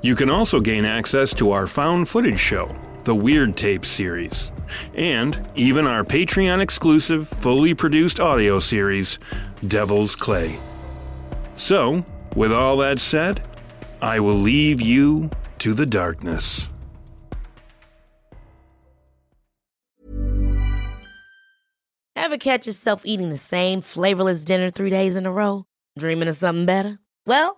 You can also gain access to our found footage show, the Weird Tape series, and even our Patreon exclusive, fully produced audio series, Devil's Clay. So, with all that said, I will leave you to the darkness. Ever catch yourself eating the same flavorless dinner three days in a row? Dreaming of something better? Well,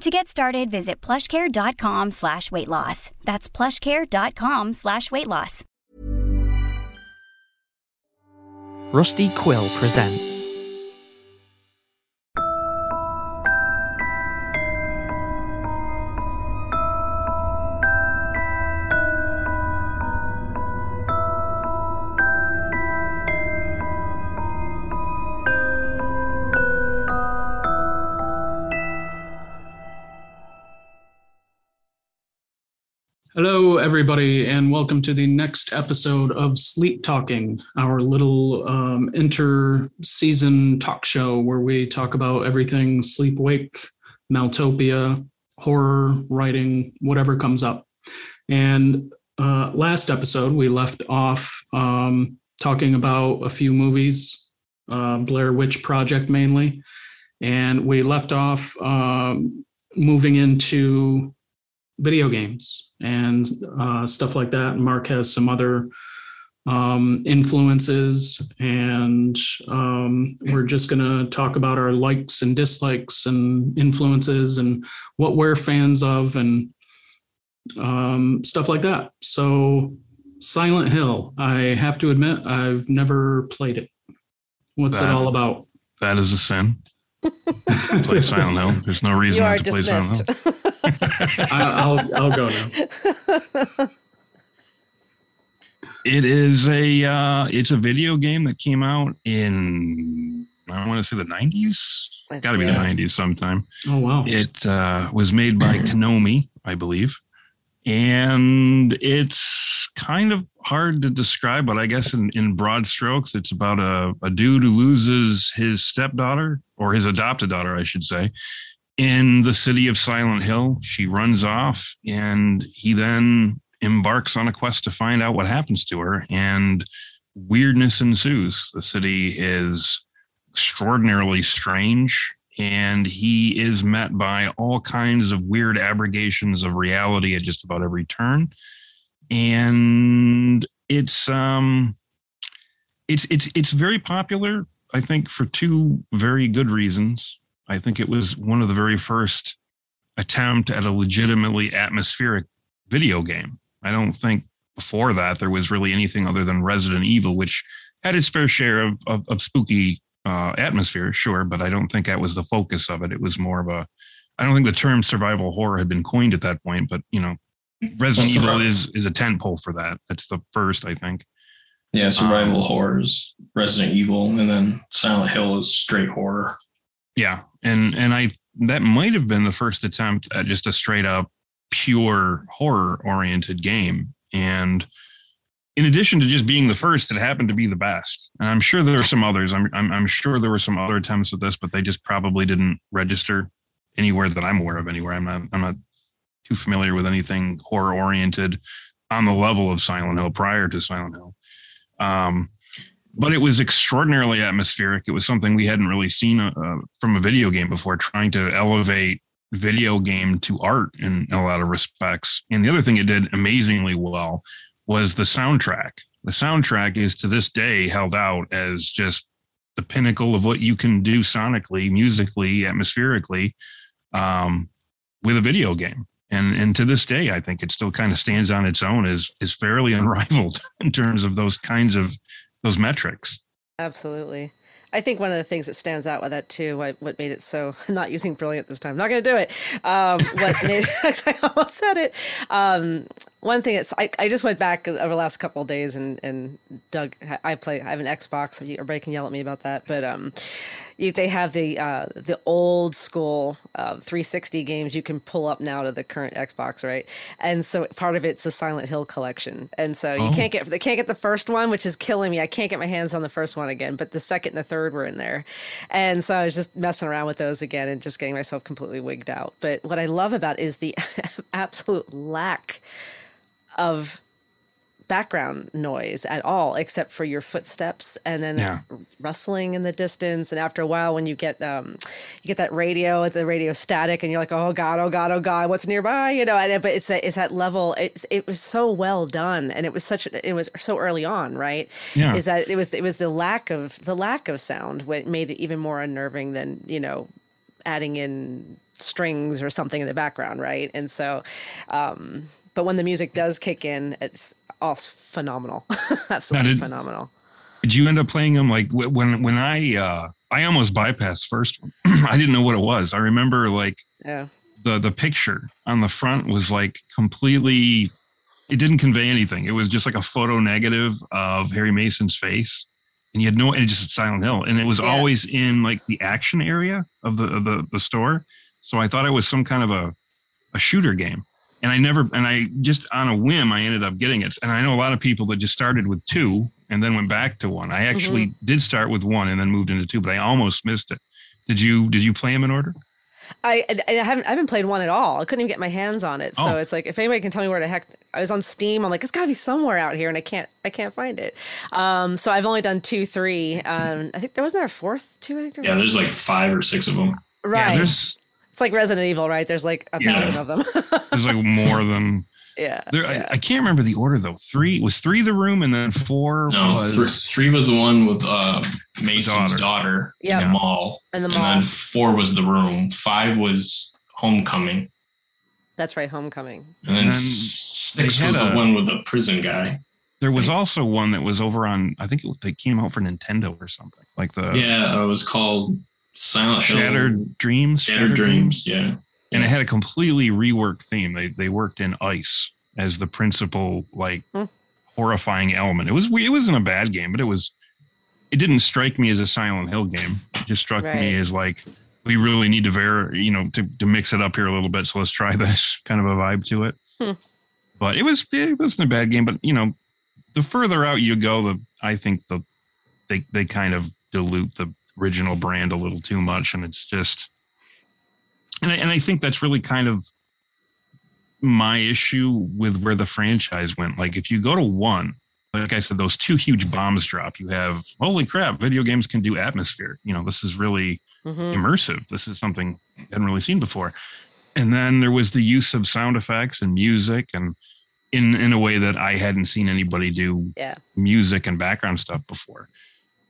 To get started, visit plushcare.com slash weight loss. That's plushcare.com slash weight loss. Rusty Quill presents Hello, everybody, and welcome to the next episode of Sleep Talking, our little um, inter-season talk show where we talk about everything sleep wake, Maeltopia, horror, writing, whatever comes up. And uh, last episode, we left off um, talking about a few movies, uh, Blair Witch Project mainly, and we left off um, moving into video games and uh, stuff like that. Mark has some other um, influences, and um, we're just going to talk about our likes and dislikes and influences and what we're fans of and um, stuff like that. So, Silent Hill, I have to admit, I've never played it. What's That- it all about? That is a sin. play Silent Hill. There's no reason You are to play Silent dismissed. Hill. I, I'll I'll go now. It is a uh, it's a video game that came out in I want to say the 90s. Got to be the 90s sometime. Oh wow! It uh, was made by Konami, I believe, and it's kind of hard to describe, but I guess in, in broad strokes, it's about a, a dude who loses his stepdaughter or his adopted daughter, I should say, in the city of Silent Hill. She runs off, and he then embarks on a quest to find out what happens to her, and weirdness ensues. The city is extraordinarily strange and he is met by all kinds of weird abrogations of reality at just about every turn and it's um it's it's it's very popular i think for two very good reasons i think it was one of the very first attempt at a legitimately atmospheric video game i don't think before that there was really anything other than resident evil which had its fair share of, of, of spooky uh, atmosphere, sure, but I don't think that was the focus of it. It was more of a, I don't think the term survival horror had been coined at that point, but you know, Resident Well, Evil is is a tentpole for that. That's the first, I think. Yeah, survival Um, is Resident Evil, and then Silent Hill is straight horror. Yeah, and and I that might have been the first attempt at just a straight up pure horror oriented game, and in addition to just being the first, it happened to be the best. And I'm sure there are some others. I'm I'm, I'm sure there were some other attempts at this, but they just probably didn't register anywhere that I'm aware of. Anywhere I'm not I'm not too familiar with anything horror oriented on the level of Silent Hill prior to Silent Hill. Um, but it was extraordinarily atmospheric. It was something we hadn't really seen uh, from a video game before, trying to elevate video game to art in a lot of respects. And the other thing it did amazingly well was the soundtrack. The soundtrack is to this day held out as just the pinnacle of what you can do sonically, musically, atmospherically um, with a video game. And and to this day, I think it still kind of stands on its own as is fairly unrivaled in terms of those kinds of those metrics. Absolutely. I think one of the things that stands out with that too, what, what made it so not using brilliant this time, not going to do it. Um, what made I almost said it. Um, one thing that's I, I just went back over the last couple of days and and Doug, I play. I have an Xbox. Everybody can yell at me about that, but um, you, they have the uh, the old school uh, 360 games you can pull up now to the current Xbox, right? And so part of it's the Silent Hill collection, and so you Oh. can't get they can't get the first one, which is killing me. I can't get my hands on the first one again, but the second and the third were in there, and so I was just messing around with those again and just getting myself completely wigged out. But what I love about is the absolute lack of background noise at all except for your footsteps and then Yeah. rustling in the distance. And after a while when you get um you get that radio the radio static and you're like oh god oh god oh god what's nearby? You know and, but it's a, it's that level it's it was so well done. And it was such it was so early on right? Yeah. is that it was it was the lack of the lack of sound what made it even more unnerving than you know adding in strings or something in the background right? And so um but when the music does kick in it's all phenomenal absolutely did- phenomenal Did you end up playing them like when when I uh I almost bypassed first one. I didn't know what it was. I remember like yeah the the picture on the front was like completely it didn't convey anything. It was just like a photo negative of Harry Mason's face. And you had no and it just Silent Hill. And it was Yeah. always in like the action area of the of the, the store. So I thought it was some kind of a a shooter game. And I never and I just on a whim I ended up getting it. And I know a lot of people that just started with two and then went back to one. I actually did start with one and then moved into two, but I almost missed it. Did you did you play them in order? I, I I haven't I haven't played one at all. I couldn't even get my hands on it. So Oh. it's like if anybody can tell me where the heck I was on Steam, I'm like it's got to be somewhere out here, and I can't I can't find it. Um, so I've only done two, three. Um, I think there wasn't there a fourth two. I think there was Yeah, there's like five or six of them. right. there's it's like Resident Evil, right? There's like a Yeah. thousand of them. there's like more than yeah. There, I, I can't remember the order though. Three was three the room, and then four No, was thr- three was the one with uh, Mason's daughter, Yeah. in the mall. In the and then four was the room. Five was homecoming. That's right, Homecoming. And then And six they had was the one with the prison guy. There was also one that was over on. I think it, they came out for Nintendo or something, like the yeah, it was called Silent Hill. Shattered Dreams. Shattered Dreams. Yeah. and it had a completely reworked theme. They they worked in ice as the principal like Hmm. horrifying element. It was it wasn't a bad game, but it was it didn't strike me as a Silent Hill game. It just struck Right. me as like we really need to ver you know to to mix it up here a little bit. So let's try this kind of a vibe to it. Hmm. But it was it wasn't a bad game. But you know, the further out you go, the I think the they they kind of dilute the original brand a little too much, and it's just and I, and I think that's really kind of my issue with where the franchise went. Like if you go to one, like I said, those two huge bombs drop. You have holy crap, video games can do atmosphere. You know, this is really Mhm. immersive. This is something I hadn't really seen before. And then there was the use of sound effects and music and in in a way that I hadn't seen anybody do Yeah. music and background stuff before.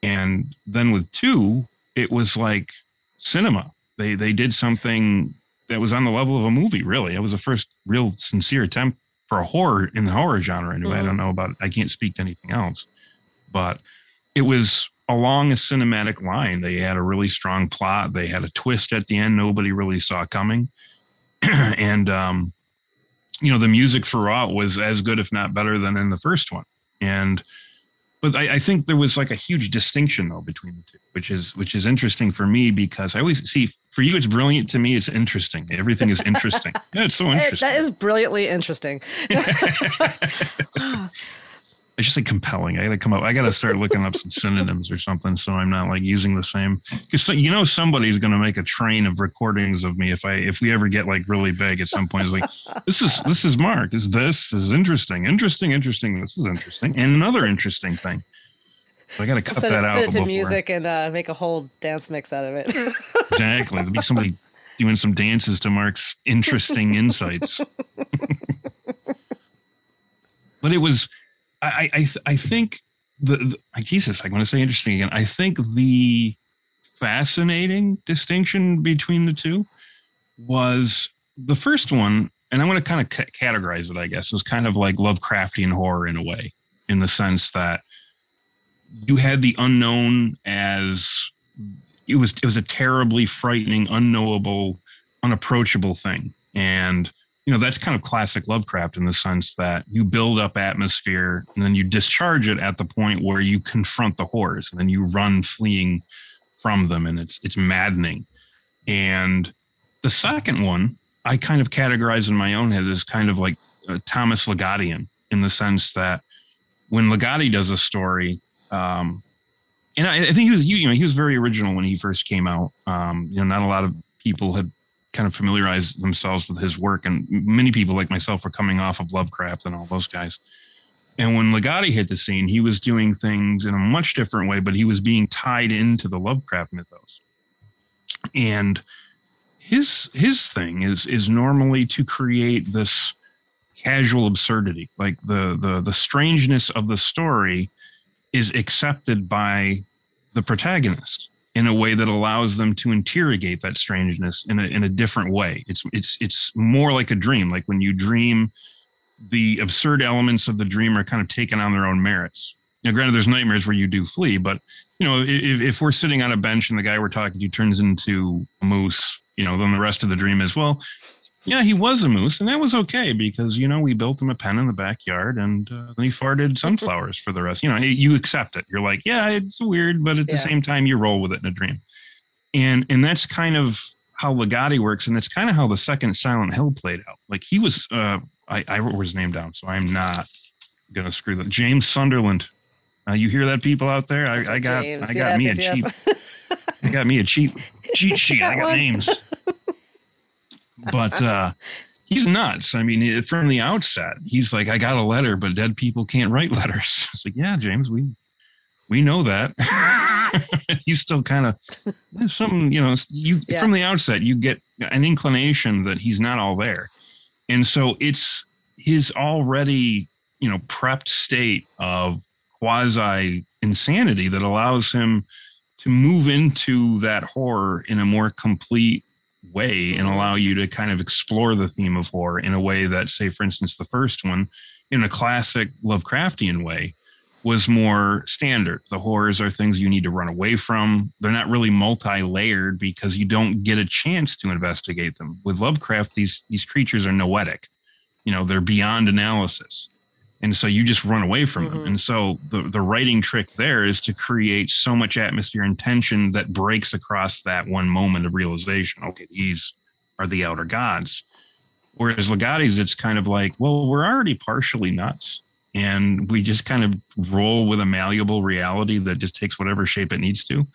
And then with two, it was like cinema. They they did something that was on the level of a movie. Really, it was the first real sincere attempt for a horror in the horror genre. Anyway, I don't know about. I can't speak to anything else, but it was along a cinematic line. They had a really strong plot. They had a twist at the end nobody really saw coming, and um, you know the music throughout was as good, if not better, than in the first one. And but I, I think there was like a huge distinction though between the two, which is which is interesting for me because I always see for you it's brilliant to me it's interesting. Everything is interesting. yeah, it's so interesting. That is brilliantly interesting. Oh, I should say compelling. I gotta come up. I gotta start looking up some synonyms or something, so I'm not like using the same. Because you know somebody's gonna make a train of recordings of me if I if we ever get like really big at some point. It's like this is this is Mark. Is this, this is interesting, interesting, interesting. This is interesting, and another interesting thing. So I gotta cut Send it, that out send it to before. music and uh, make a whole dance mix out of it. Exactly. There'll be somebody doing some dances to Mark's interesting insights. but it was, I, I, I think the, the Jesus, I'm going to say interesting again. I think the fascinating distinction between the two was the first one, and I'm going to kind of c- categorize it, I guess, was kind of like Lovecraftian horror in a way, in the sense that you had the unknown as it was it was a terribly frightening, unknowable, unapproachable thing. And you know, that's kind of classic Lovecraft in the sense that you build up atmosphere and then you discharge it at the point where you confront the horrors and then you run fleeing from them and it's it's maddening. And the second one, I kind of categorize in my own head as kind of like Thomas Ligottian in the sense that when Ligotti does a story, um, and I, I think he was you know he was very original when he first came out. Um, you know, not a lot of people had kind of familiarize themselves with his work, and many people like myself were coming off of Lovecraft and all those guys. And when Ligotti hit the scene, he was doing things in a much different way, but he was being tied into the Lovecraft mythos. And his his thing is is normally to create this casual absurdity, like the the the strangeness of the story is accepted by the protagonist in a way that allows them to interrogate that strangeness in a in a different way. It's it's it's more like a dream. Like when you dream, the absurd elements of the dream are kind of taken on their own merits. Now, granted, there's nightmares where you do flee, but you know, if, if we're sitting on a bench and the guy we're talking to turns into a moose, you know, then the rest of the dream is well. Yeah, he was a moose, and that was okay because you know we built him a pen in the backyard, and uh, then he farted sunflowers for the rest. You know, you accept it. You're like, yeah, it's weird, but at the same time, you roll with it in a dream, and and that's kind of how Ligotti works, and that's kind of how the second Silent Hill played out. Like he was, uh, I I wrote his name down, so I'm not gonna screw that. James Sunderland. Uh, you hear that, people out there? I, I got James, I got yes, me a yes. cheat. I got me a cheat cheat sheet. I got got names. but uh he's nuts. I mean, from the outset, he's like, I got a letter, but dead people can't write letters. It's like, yeah, James, we we know that. he's still kind of something, you know, you Yeah. from the outset, you get an inclination that he's not all there. And so it's his already, you know, prepped state of quasi insanity that allows him to move into that horror in a more complete way and allow you to kind of explore the theme of horror in a way that, say, for instance, the first one, in a classic Lovecraftian way, was more standard. The horrors are things you need to run away from. They're not really multi-layered because you don't get a chance to investigate them. With Lovecraft, these these creatures are noetic. You know, they're beyond analysis. And so you just run away from them. Mhm. And so the the writing trick there is to create so much atmosphere and tension that breaks across that one moment of realization. Okay, these are the outer gods. Whereas Ligotti's, it's kind of like, well, we're already partially nuts and we just kind of roll with a malleable reality that just takes whatever shape it needs to.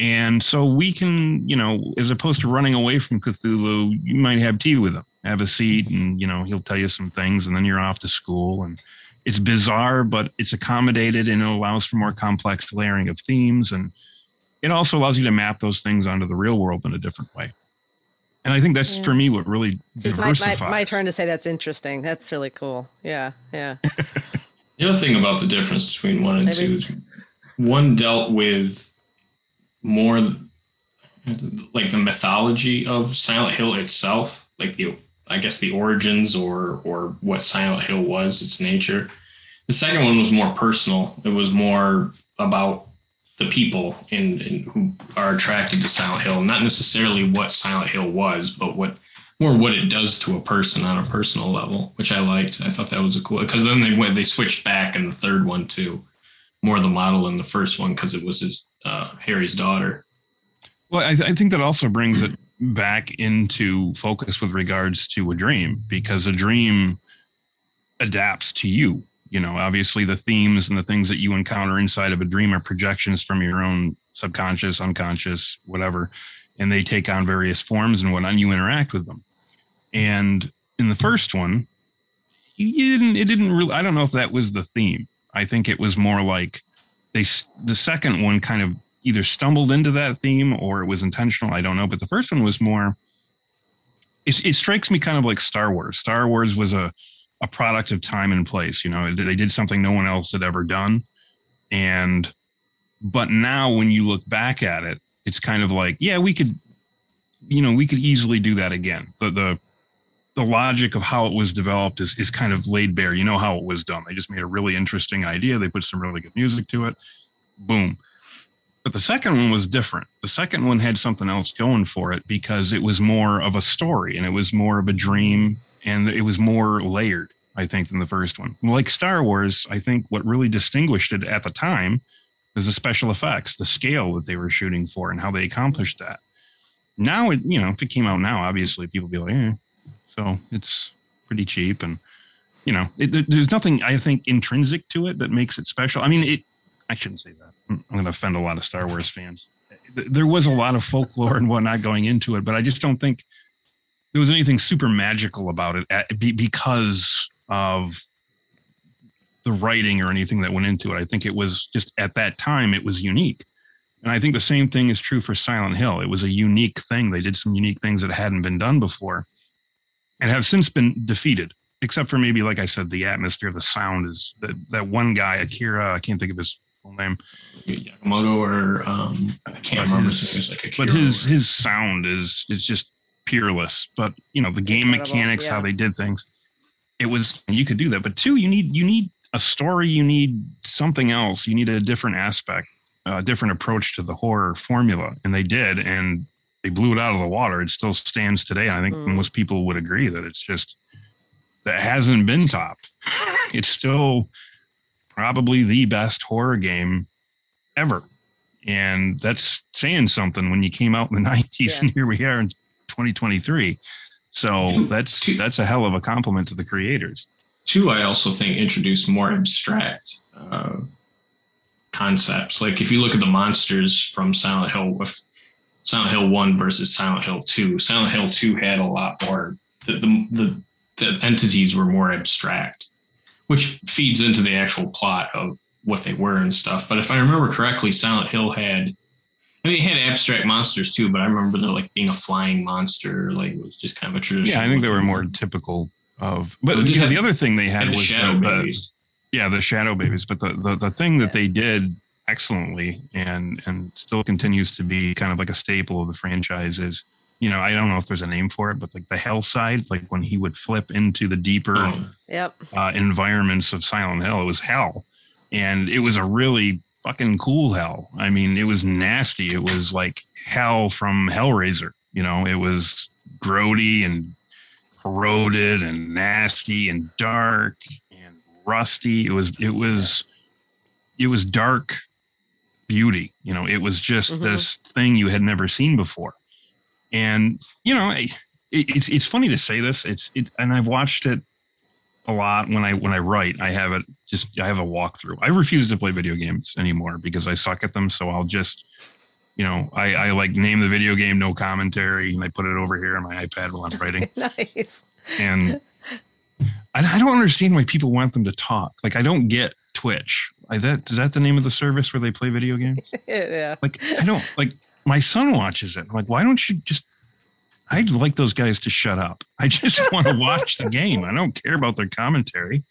And so we can, you know, as opposed to running away from Cthulhu, you might have tea with him, have a seat, and, you know, he'll tell you some things, and then you're off to school. And it's bizarre, but it's accommodated and it allows for more complex layering of themes. And it also allows you to map those things onto the real world in a different way. And I think that's Yeah. for me what really So it's my, diversifies. my, my turn to say that's interesting. That's really cool. Yeah, yeah. The other thing about the difference between one and Maybe- two is one dealt with more like the mythology of Silent Hill itself, like the I guess the origins or or what Silent Hill was, its nature. The second one was more personal. It was more about the people in who are attracted to Silent Hill, not necessarily what Silent Hill was, but what more what it does to a person on a personal level, which I liked. I thought that was a cool because then they went they switched back in the third one to more the model in the first one because it was his uh, Harry's daughter. Well, I, I think that also brings it back into focus with regards to a dream because a dream adapts to you. You know, obviously the themes and the things that you encounter inside of a dream are projections from your own subconscious, unconscious, whatever, and they take on various forms and whatnot. And you interact with them. And in the first one, you, didn't. It didn't really. I don't know if that was the theme. I think it was more like they. The second one kind of either stumbled into that theme or it was intentional. I don't know. But the first one was more. It, it strikes me kind of like Star Wars. Star Wars was a a product of time and place. You know, they did something no one else had ever done, and but now when you look back at it, it's kind of like, yeah, we could, you know, we could easily do that again. The the the logic of how it was developed is is kind of laid bare. You know how it was done. They just made a really interesting idea. They put some really good music to it. Boom. But the second one was different. The second one had something else going for it because it was more of a story and it was more of a dream and it was more layered, I think, than the first one. Like Star Wars, I think what really distinguished it at the time was the special effects, the scale that they were shooting for, and how they accomplished that. Now, it you know, if it came out now, obviously people be like, eh. So it's pretty cheap, and you know, it, there's nothing I think intrinsic to it that makes it special. I mean, it. I shouldn't say that. I'm going to offend a lot of Star Wars fans. There was a lot of folklore and whatnot going into it, but I just don't think there was anything super magical about it because of the writing or anything that went into it. I think it was just at that time it was unique. And I think the same thing is true for Silent Hill. It was a unique thing. They did some unique things that hadn't been done before and have since been defeated, except for maybe, like I said, the atmosphere, the sound is that, that one guy, Akira, I can't think of his full name. Yamamoto or um, I can't remember. his- like but his his sound is is just peerless. But you know the game Incredible, mechanics, how they did things, it was you could do that. But two, you need you need a story, you need something else, you need a different aspect, a different approach to the horror formula, and they did, and they blew it out of the water. It still stands today. And I think Mm. most people would agree that it's just that hasn't been topped. It's still probably the best horror game ever. And that's saying something when you came out in the 90s Yeah. and here we are in 2023. So that's that's a hell of a compliment to the creators. two i also think introduced more abstract uh, concepts like if you look at the monsters from silent hill with silent hill 1 versus silent hill 2 silent hill 2 had a lot more the, the, the, the entities were more abstract which feeds into the actual plot of what they were and stuff but if i remember correctly silent hill had I mean, it had abstract monsters too, but I remember there like being a flying monster. Like it was just kind of a traditional. Yeah, I think they were more typical of. But Well, they you know, had- the other thing they had had the was shadow the, babies. yeah, the shadow babies. But the, the the thing that they did excellently and and still continues to be kind of like a staple of the franchise is you know, I don't know if there's a name for it, but like the hell side, like when he would flip into the deeper Oh. Yep. uh, environments of Silent Hill, it was hell, and it was a really fucking cool hell. I mean, it was nasty. It was like hell from Hellraiser. You know, it was grody and corroded and nasty and dark and rusty. It was it was it was dark beauty. You know, it was just Mhm. this thing you had never seen before. And you know, I- it, it's it's funny to say this. It's it, and I've watched it a lot when I when I write. I have it just I have a walkthrough. I refuse to play video games anymore because I suck at them. So I'll just you know I, I like name the video game, no commentary, and I put it over here on my iPad while I'm writing. nice. and I, I don't understand why people want them to talk. Like I don't get Twitch. I, that is that the name of the service where they play video games? yeah. Like I don't like my son watches it. I'm like, why don't you just? I'd like those guys to shut up. I just want to watch the game. I don't care about their commentary.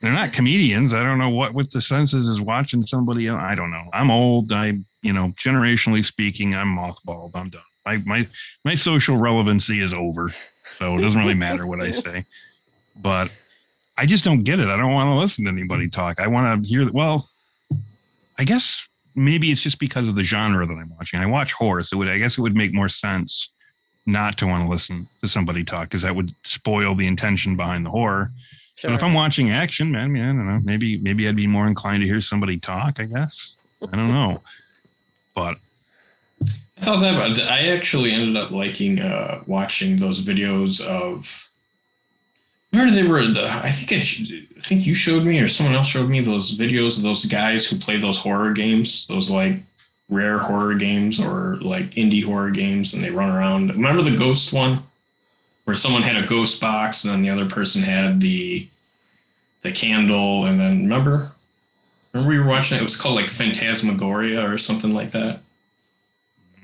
They're not comedians. I don't know what with the senses is watching somebody. else. I don't know. I'm old. I you know generationally speaking, I'm mothballed. I'm done. My my my social relevancy is over. So it doesn't really matter what I say. But I just don't get it. I don't want to listen to anybody talk. I want to hear. Well, I guess maybe it's just because of the genre that I'm watching. I watch horror, so it would, I guess it would make more sense not to want to listen to somebody talk because that would spoil the intention behind the horror. Sure. But if I'm watching action, man, man, I don't know. Maybe maybe I'd be more inclined to hear somebody talk. I guess I don't know, but I thought that about it. I actually ended up liking uh, watching those videos of. Remember they were the. I think I, I think you showed me or someone else showed me those videos of those guys who play those horror games, those like rare horror games or like indie horror games, and they run around. Remember the ghost one, where someone had a ghost box and then the other person had the the candle, and then remember. Remember we were watching it? It was called like Phantasmagoria or something like that.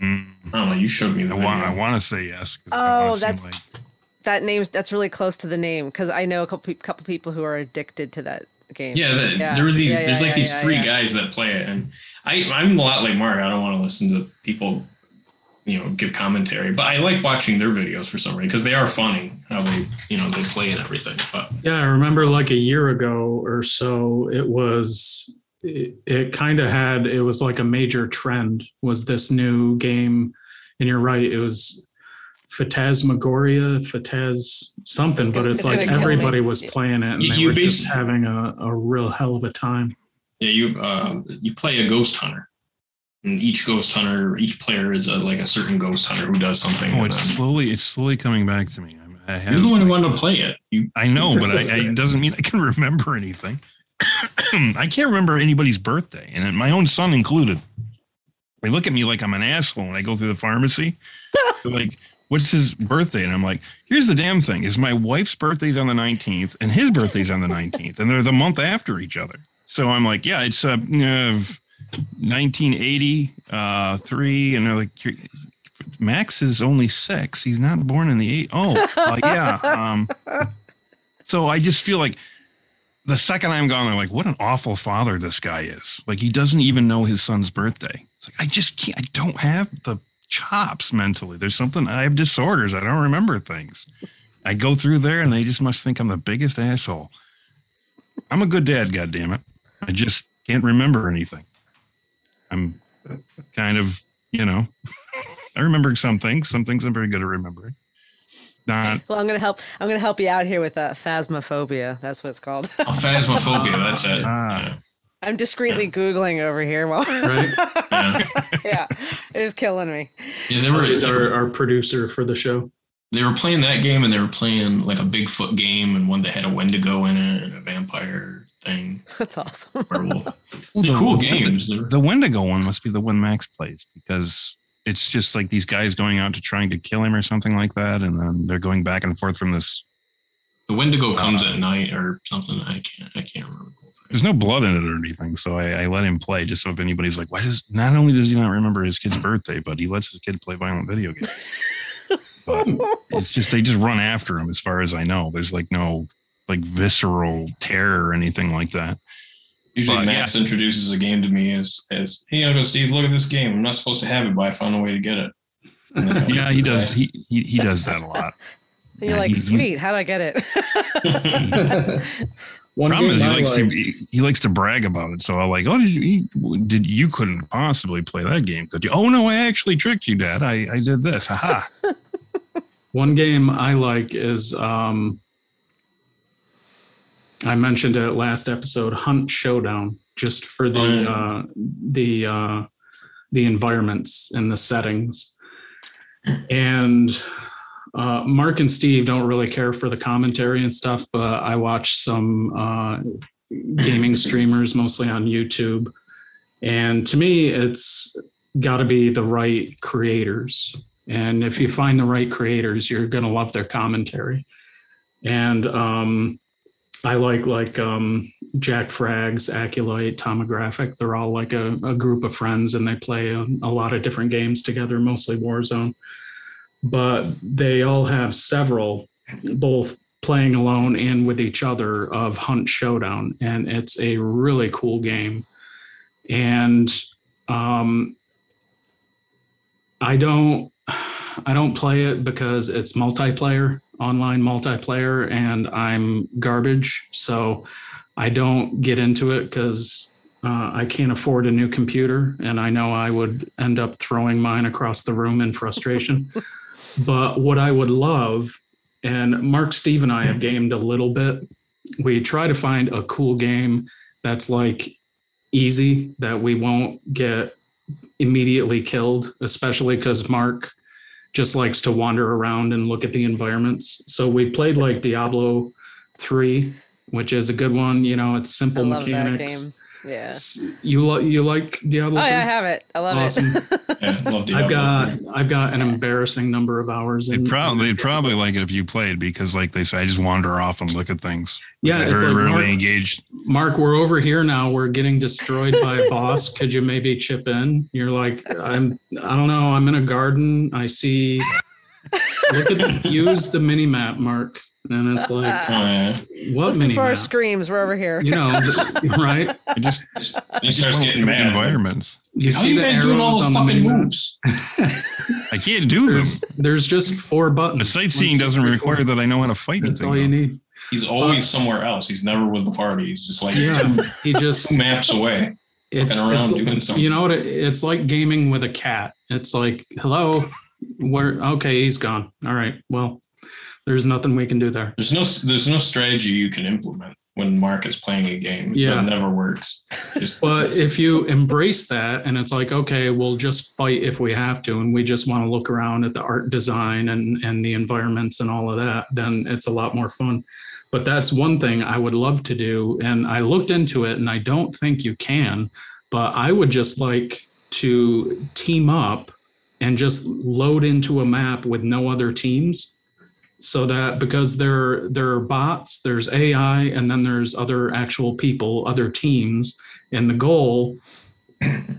mm, I don't know. You showed me the I want I want to say yes. Oh, that's like- that name's that's really close to the name because I know a couple couple people who are addicted to that game. Yeah, the, there was these. Yeah, yeah, there's like yeah, these yeah, three yeah. guys that play it, and I I'm a lot like Mark. I don't want to listen to people, you know, give commentary, but I like watching their videos for some reason because they are funny how they you know they play and everything. But Yeah, I remember like a year ago or so, it was it, it kind of had it was like a major trend was this new game, and you're right, it was Phantasmagoria, Phantaz something, but it's It's like gonna kill me. everybody was playing it and You- they you were just having a, a real hell of a time. yeah, you um, you play a ghost hunter, and each ghost hunter, each player is a, like a certain ghost hunter who does something. Oh, it's then- slowly it's slowly coming back to me. I'm- I you're the one who wanted to play it. You I know, but I, I, it doesn't mean I can remember anything. I can't remember anybody's birthday, and my own son included. They look at me like I'm an asshole when I go through the pharmacy. Like, "What's his birthday?" And I'm like, "Here's the damn thing: is my wife's birthday's on the 19th, and his birthday's on the 19th, and they're the month after each other." So I'm like, "Yeah, it's uh, uh 1980 uh, three," and they're like, "Max is only six. He's not born in the eight. Oh, uh, yeah." Um, so I just feel like the second I'm gone, they're like, what an awful father this guy is. Like he doesn't even know his son's birthday. It's like I just can't. I don't have the chops mentally. There's something. I have disorders. I don't remember things. I go through there, and they just must think I'm the biggest asshole. I'm a good dad. God damn it. I just can't remember anything. I'm kind of, you know, I remember some things. Some things I'm very good at remembering. Not Well, I'm gonna help. I'm gonna help you out here with uh, phasmophobia. That's what it's called. oh, phasmophobia. That's it. Ah. Yeah. I'm discreetly googling over here while Right? Yeah. yeah, it's killing me. Yeah, they were, He's they were our, our producer for the show. they were playing that game and they were playing like a Bigfoot game and one that had a Wendigo in it and a vampire thing. That's awesome. Werewolf. the- cool games. They were- The Wendigo one must be the one Max plays because it's just like these guys going out to trying to kill him or something like that, and then they're going back and forth from this. The Wendigo comes Uh, at night or something. I can't. I can't remember. The whole thing. There's no blood in it or anything, so I, I let him play just so if anybody's like, why does not only does he not remember his kid's birthday, but he lets his kid play violent video games. but it's just they just run after him, as far as I know. There's like no like visceral terror or anything like that. Usually, But, Max introduces a game to me as as Hey, Uncle Steve, look at this game. I'm not supposed to have it, but I found a way to get it. yeah, he does. He, he he does that a lot. You're Yeah, like, he- he- sweet, how do I get it? One Problem is, he likes like- to he, he likes to brag about it. So I'm like, oh, did you did you couldn't possibly play that game? Could you? Oh no, I actually tricked you, Dad. I I did this. Haha. One game I like is um I mentioned it last episode, Hunt Showdown, just for the Oh, yeah. uh the uh the environments and the settings. And uh Mark and Steve don't really care for the commentary and stuff, but I watch some uh gaming streamers mostly on YouTube. And to me, it's got to be the right creators. And if you find the right creators, you're going to love their commentary. And um, I like like um, Jack Frags, Aculite, Tomographic. They're all like a, a group of friends, and they play a, a lot of different games together, mostly Warzone. But they all have several, both playing alone and with each other, of Hunt Showdown, and it's a really cool game. And um, I don't I don't play it because it's multiplayer, online multiplayer, and I'm garbage. So I don't get into it because uh, I can't afford a new computer, and I know I would end up throwing mine across the room in frustration. but what I would love, and Mark, Steve, and I have gamed a little bit. We try to find a cool game that's like easy that we won't get immediately killed, especially because Mark just likes to wander around and look at the environments. So we played like Diablo 3, which is a good one. You know, it's simple mechanics. Game. Yeah. You like you like Diablo? Oh, yeah, I have it. I love Awesome. it. Yeah, love Diablo I've got 3. I've got an embarrassing number of hours. They'd in- probably they'd probably like it if you played because, like they say, I just wander off and look at things. Yeah, Like, it's very like rarely Mark- engaged. Mark, we're over here now. We're getting destroyed by a boss. Could you maybe chip in? You're like, I'm, I don't know. I'm in a garden. I see, look at, use the mini map, Mark. And it's like, what Listen mini for our screams. We're over here. You know, right? I just He starts getting mad. environments. You How are see you the guys doing all arrows those on the fucking mini-map? moves? I can't do them. There's, there's just four The buttons. sightseeing doesn't require that I know how to fight That's anything. all you though. need. He's always somewhere else. He's never with the party. He's just like Yeah, he just maps away. it's, around it's- doing something. you know what it, it's like gaming with a cat it's like hello where okay he's gone all right well there's nothing we can do there There's no there's no strategy you can implement when Mark is playing a game. Yeah. It never works. Just, but if you embrace that and it's like okay we'll just fight if we have to and we just want to look around at the art design and and the environments and all of that then it's a lot more fun but that's one thing i would love to do and i looked into it and i don't think you can but i would just like to team up and just load into a map with no other teams so that because there there are bots there's ai and then there's other actual people other teams. And the goal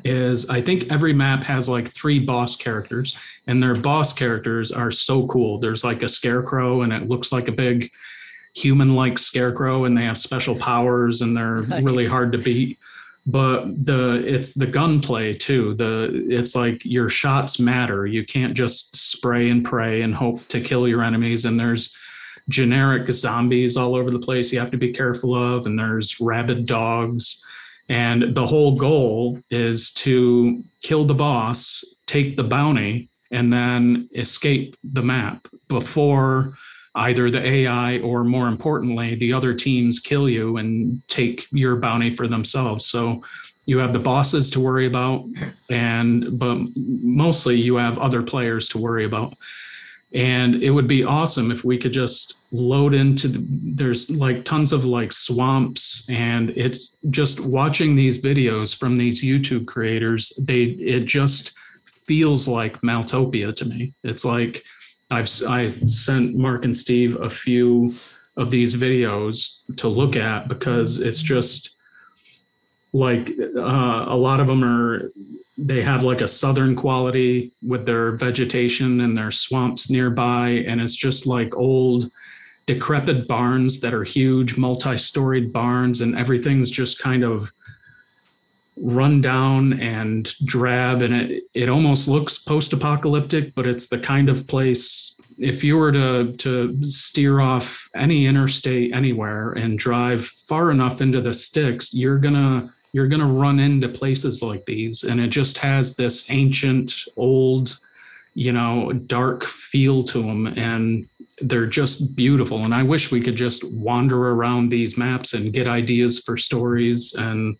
is i think every map has like three boss characters and their boss characters are so cool. There's like a scarecrow and it looks like a big human like scarecrow and they have special powers and they're Nice. really hard to beat but the it's the gunplay too. The it's like your shots matter. You can't just spray and pray and hope to kill your enemies. And there's generic zombies all over the place you have to be careful of and there's rabid dogs. And the whole goal is to kill the boss take the bounty and then escape the map before either the AI or more importantly, the other teams kill you and take your bounty for themselves. So you have the bosses to worry about, and but mostly you have other players to worry about. And it would be awesome if we could just load into the, there's like tons of like swamps and it's just watching these videos from these YouTube creators, they it just feels like Maeltopia to me. It's like I've I sent Mark and Steve a few of these videos to look at because it's just like uh, a lot of them are they have like a southern quality with their vegetation and their swamps nearby and it's just like old decrepit barns that are huge multi-storied barns and everything's just kind of run down and drab and it it almost looks post-apocalyptic but it's the kind of place if you were to to steer off any interstate anywhere and drive far enough into the sticks you're gonna you're gonna run into places like these. And it just has this ancient old you know dark feel to them and they're just beautiful. And i wish we could just wander around these maps and get ideas for stories and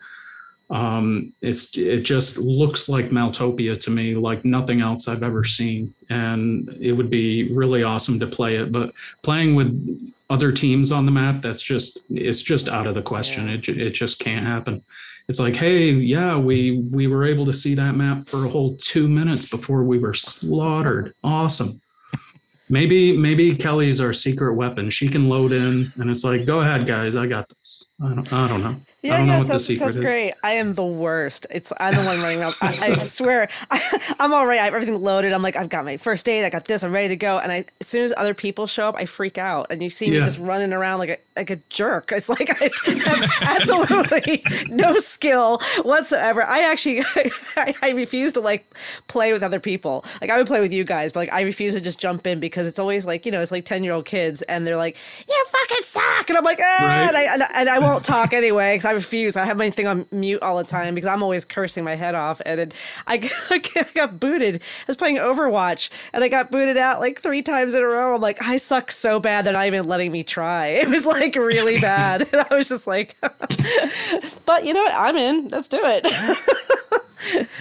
um, it's it just looks like Maeltopia to me, like nothing else I've ever seen, and it would be really awesome to play it. But playing with other teams on the map, that's just it's just out of the question. It it just can't happen. It's like, hey, yeah, we we were able to see that map for a whole two minutes before we were slaughtered. Awesome. Maybe maybe Kelly's our secret weapon. She can load in, and it's like, go ahead, guys, I got this. I don't I don't know. Yeah, yeah, sounds, sounds great. I am the worst. It's I'm the one running around. I, I swear, I, I'm all right. I have everything loaded. I'm like, I've got my first aid. I got this. I'm ready to go. And I, as soon as other people show up, I freak out. And you see me just running around like a like a jerk. It's like I have absolutely no skill whatsoever. I actually, I, I refuse to like play with other people. Like I would play with you guys, but like I refuse to just jump in because it's always like you know it's like ten year old kids and they're like, you fucking suck, and I'm like, ah, Right. and, I, and, I, and I won't talk anyway because I refuse. I have my thing on mute all the time because I'm always cursing my head off. And it, I, I got booted. I was playing Overwatch and I got booted out like three times in a row. I'm like, I suck so bad they're not even letting me try. It was like really bad. And I was just like, but you know what? I'm in. Let's do it.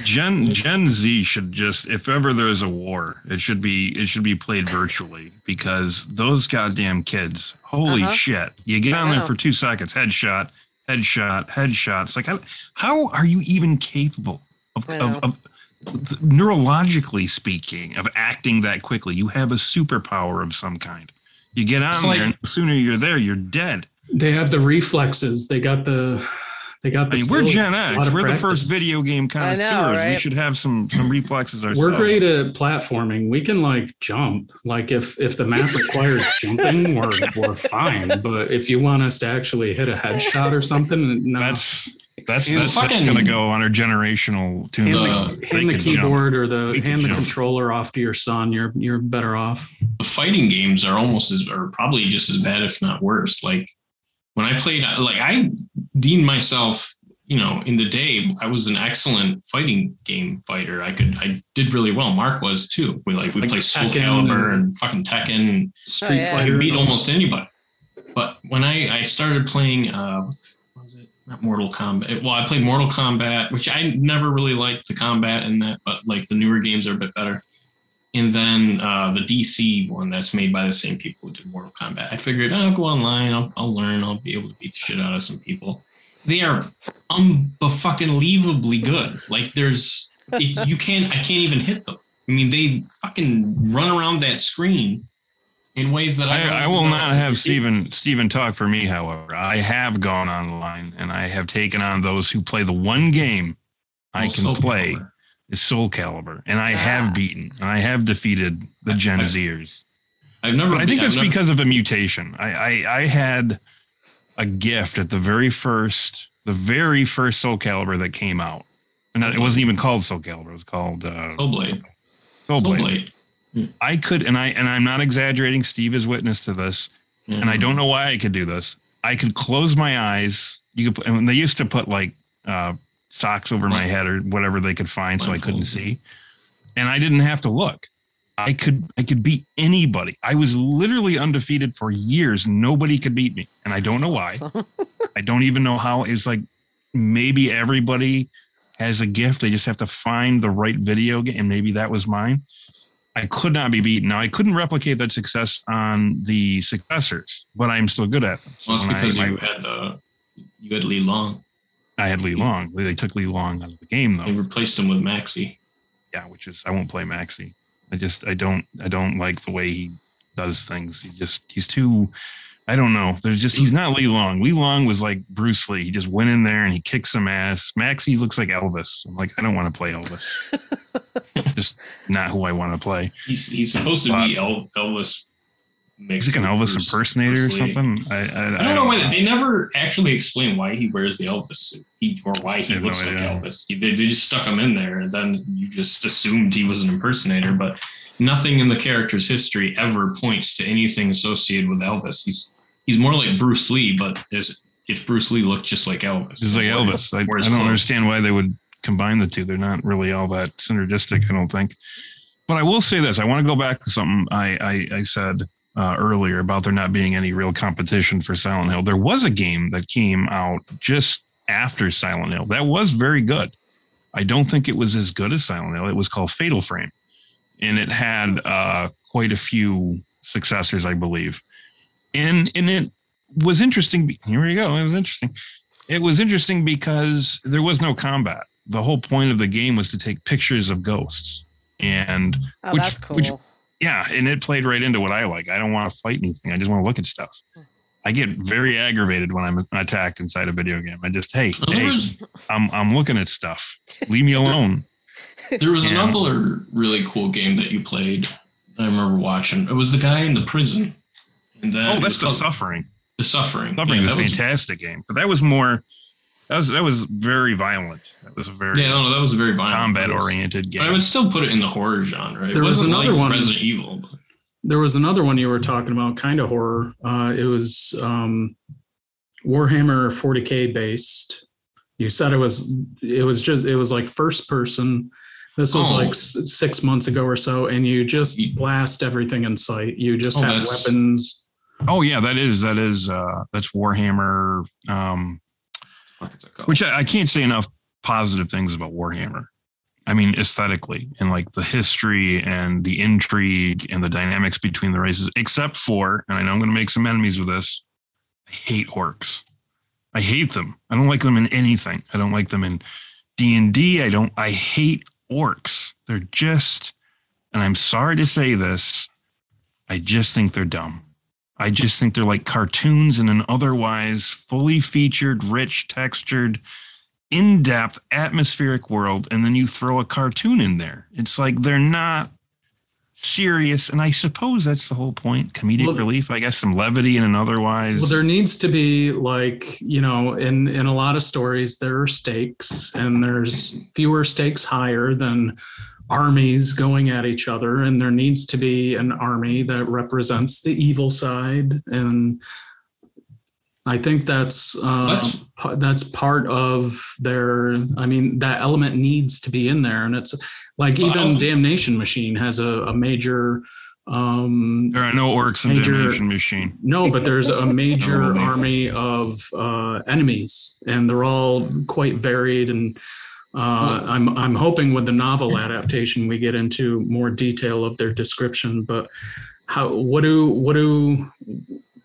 Gen Gen Z should just if ever there's a war, it should be it should be played virtually because those goddamn kids, holy Uh-huh. shit. You get I on there for 2 seconds, headshot, headshot, headshot. It's like how, how are you even capable of, of, of neurologically speaking of acting that quickly? You have a superpower of some kind. You get on It's there like- and the sooner you're there, you're dead. They have the reflexes. They got the they got I the mean, we're. Gen X. We're the first video game I know, connoisseurs. We should have some some reflexes ourselves. We're great at platforming. We can like jump. Like if if the map requires jumping, we're we're fine. But if you want us to actually hit a headshot or something, no. That's that's And that's, that's gonna go on our generational hand tunes. Uh, the, hand the can jump. keyboard or the We can hand the jump. controller off to your son. You're you're better off. the fighting games are almost as or probably just as bad if not worse like when i played like i deemed myself you know in the day i was an excellent fighting game fighter i could i did really well mark was too we like we Like play soul Tekken calibur and- and fucking tekken and Street yeah. I Fighter. could beat almost anybody. But when I, I started playing, uh, what was it not Mortal Kombat? Well, I played Mortal Kombat, which I never really liked the combat in that, but like the newer games are a bit better. And then uh, the DC one that's made by the same people who did Mortal Kombat. I figured I'll go online, I'll, I'll learn, I'll be able to beat the shit out of some people. They are unfucking good. Like there's, it, you can't, I can't even hit them. I mean, they fucking run around that screen in ways that I, I, I will not have Stephen Stephen talk for me. However, I have gone online and I have taken on those who play the one game I Oh, can play Calibur. Is Soul Calibur, and I Ah. have beaten and I have defeated the Gen I- Zers. I've never. But I think I've that's never- because of a mutation. I, I I had a gift at the very first the very first Soul Calibur that came out, and it wasn't even called Soul Calibur. It was called uh, Soul Blade. Soul Soul Blade. Blade. I could, and I and I'm not exaggerating. Steve is witness to this, and I don't know why I could do this. I could close my eyes. You could, put, and they used to put like uh, socks over my head or whatever they could find, so I couldn't see, and I didn't have to look. I could, I could beat anybody. I was literally undefeated for years. Nobody could beat me, and I don't know why. I don't even know how. It's like maybe everybody has a gift. They just have to find the right video game, and maybe that was mine. I could not be beaten. Now I couldn't replicate that success on the successors, but I'm still good at them. So Well, it's when I- because I, you had the you had Li Long. I had Li Long. They took Li Long out of the game though. They replaced him with Maxi. Yeah, which is I won't play Maxi. I just I don't I don't like the way he does things. He just he's too I don't know. There's just he's not Li Long. Li Long was like Bruce Lee. He just went in there and he kicked some ass. Maxi looks like Elvis. I'm like I don't want to play Elvis. just not who I want to play. He's he's supposed to be El, Elvis mixed. He's like an Elvis Bruce- impersonator or Bruce Lee. something. I, I, I don't know why they never actually explain why he wears the Elvis suit he, or why he I have no looks like. Elvis. They, they just stuck him in there, and then you just assumed he was an impersonator. But nothing in the character's history ever points to anything associated with Elvis. He's he's more like Bruce Lee, but as if Bruce Lee looked just like Elvis. It's like Elvis. I, I don't clothes. understand why they would combine the two. They're not really all that synergistic, I don't think. But I will say this: I want to go back to something I I, I said uh, earlier about there not being any real competition for Silent Hill. There was a game that came out just after Silent Hill that was very good. I don't think it was as good as Silent Hill. It was called Fatal Frame, and it had uh, quite a few successors, I believe. And and it was interesting. Here we go. It was interesting. It was interesting because there was no combat. The whole point of the game was to take pictures of ghosts, and Oh, which- that's cool. which- yeah, and it played right into what I like. I don't want to fight anything. I just want to look at stuff. Hmm. I get very aggravated when I'm attacked inside a video game. I just, hey, hey, was- I'm I'm looking at stuff. Leave me alone. There was Yeah. another really cool game that you played. I remember watching. It was the guy in the prison. And then Oh, that's the called- suffering. The suffering. Suffering's Yeah, a that was- fantastic game, but that was more. That was that was very violent. That was a very Yeah, no, that was a very violent. combat But it was- oriented game. But I would still put it in the horror genre. It There was wasn't another like one- Resident Evil. There was another one you were talking about, kind of horror. Uh, it was um, Warhammer 40k based. You said it was it was just it was like first person. This was Oh. like s- six months ago or so, and you just blast everything in sight. You just Oh, have weapons. Oh yeah, that is that is uh that's Warhammer. Um, Fuck is it called? which I, I can't say enough positive things about Warhammer. I mean, aesthetically and like the history and the intrigue and the dynamics between the races, except for, and I know I'm going to make some enemies with this. I hate orcs. I hate them. I don't like them in anything. I don't like them in D and D. I don't. I hate orcs. They're just, and I'm sorry to say this, I just think they're dumb. I just think they're like cartoons in an otherwise fully featured, rich, textured, in depth, atmospheric world. And then you throw a cartoon in there. It's like they're not serious. And I suppose that's the whole point comedic Well- relief, I guess, some levity in an otherwise. Well, there needs to be like you know, in in a lot of stories, there are stakes, and there's fewer stakes higher than armies going at each other, and there needs to be an army that represents the evil side, and I think that's uh, That's- that's part of their. I mean, that element needs to be in there, and it's like even Damnation Machine has a, a major. Um, there are no orcs in Major- Damnation Machine. no, but there's a major army of uh, enemies, and they're all quite varied. And uh, I'm I'm hoping with the novel adaptation we get into more detail of their description. But how what do what do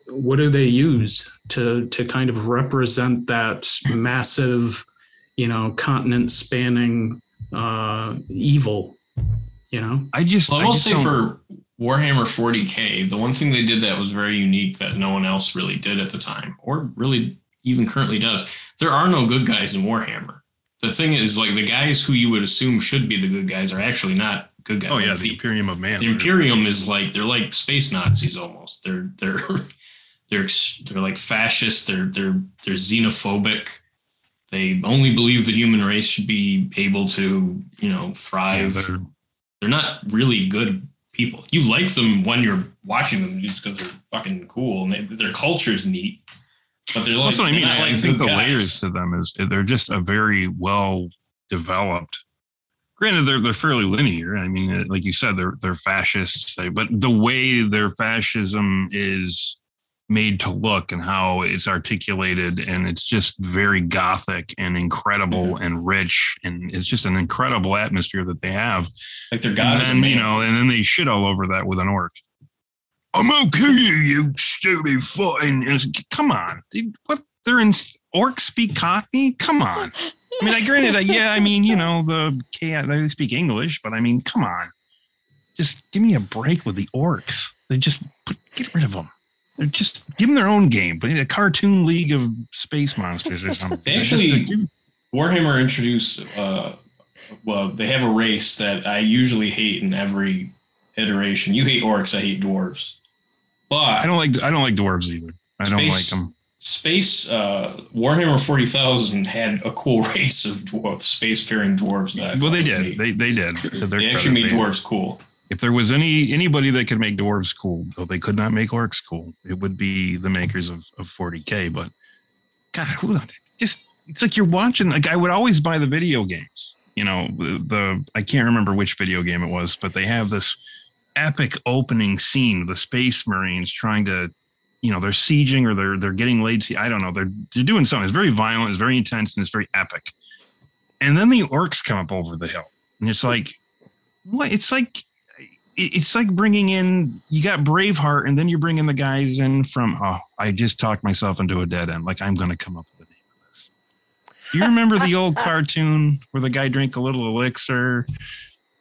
what do they use to to kind of represent that massive, you know, continent spanning uh, evil? You know, I just, Well, I I will just say don't- for Warhammer 40k, the one thing they did that was very unique that no one else really did at the time, or really even currently does. There are no good guys in Warhammer. The thing is, like the guys who you would assume should be the good guys are actually not good guys. oh yeah, Like, the Imperium of Man. the Imperium is like they're like space Nazis almost. They're they're they're they're like fascist. They're they're they're xenophobic. They only believe the human race should be able to you know Yeah, thrive. they're- they're not really good people. You like them when you're watching them just because they're fucking cool and they, their culture's neat. But they're like, That's what I mean. I, like think the guys. layers to them is they're just a very well developed. Granted, they're they're fairly linear. I mean, uh, like you said, they're they're fascists. They, but the way their fascism is made to look and how it's articulated, and it's just very gothic and incredible and rich, and it's just an incredible atmosphere that they have. Like their god and then you know, and then they shit all over that with an orc. I'm gonna kill you, you stupid fuck! And, and it's- come on, dude, what? They're in orcs speak Cockney? Come on. I mean, I granted, uh, yeah, I mean, you know, the they speak English, but I mean, come on, just give me a break with the orcs. They just put, get rid of them. They're just give them their own game, but in a cartoon league of space monsters or something. They They're just- actually- Warhammer introduced, uh, well, they have a race that I usually hate in every iteration. You hate orcs, I hate dwarves. But I don't like I don't like dwarves either. I don't like them. Space uh, Warhammer forty thousand had a cool race of dwarf spacefaring dwarves. That Well, they did. They they did. They actually made they- dwarves cool. If there was any anybody that could make dwarves cool, though they could not make orcs cool, it would be the makers of, of 40k. But God, who just it's like you're watching. Like I would always buy the video games. You know, the, the I can't remember which video game it was, but they have this epic opening scene. The space marines trying to, you know, they're sieging or they're they're getting laid. See, I don't know. They're they're doing something. It's very violent. It's very intense, and it's very epic. And then the orcs come up over the hill, and it's like, what? It's like it's like bringing in you got Braveheart, and then you're bringing the guys in from. Oh, I just talked myself into a dead end. Like I'm going to come up with a name of this. Do you remember the old cartoon where the guy drank a little elixir?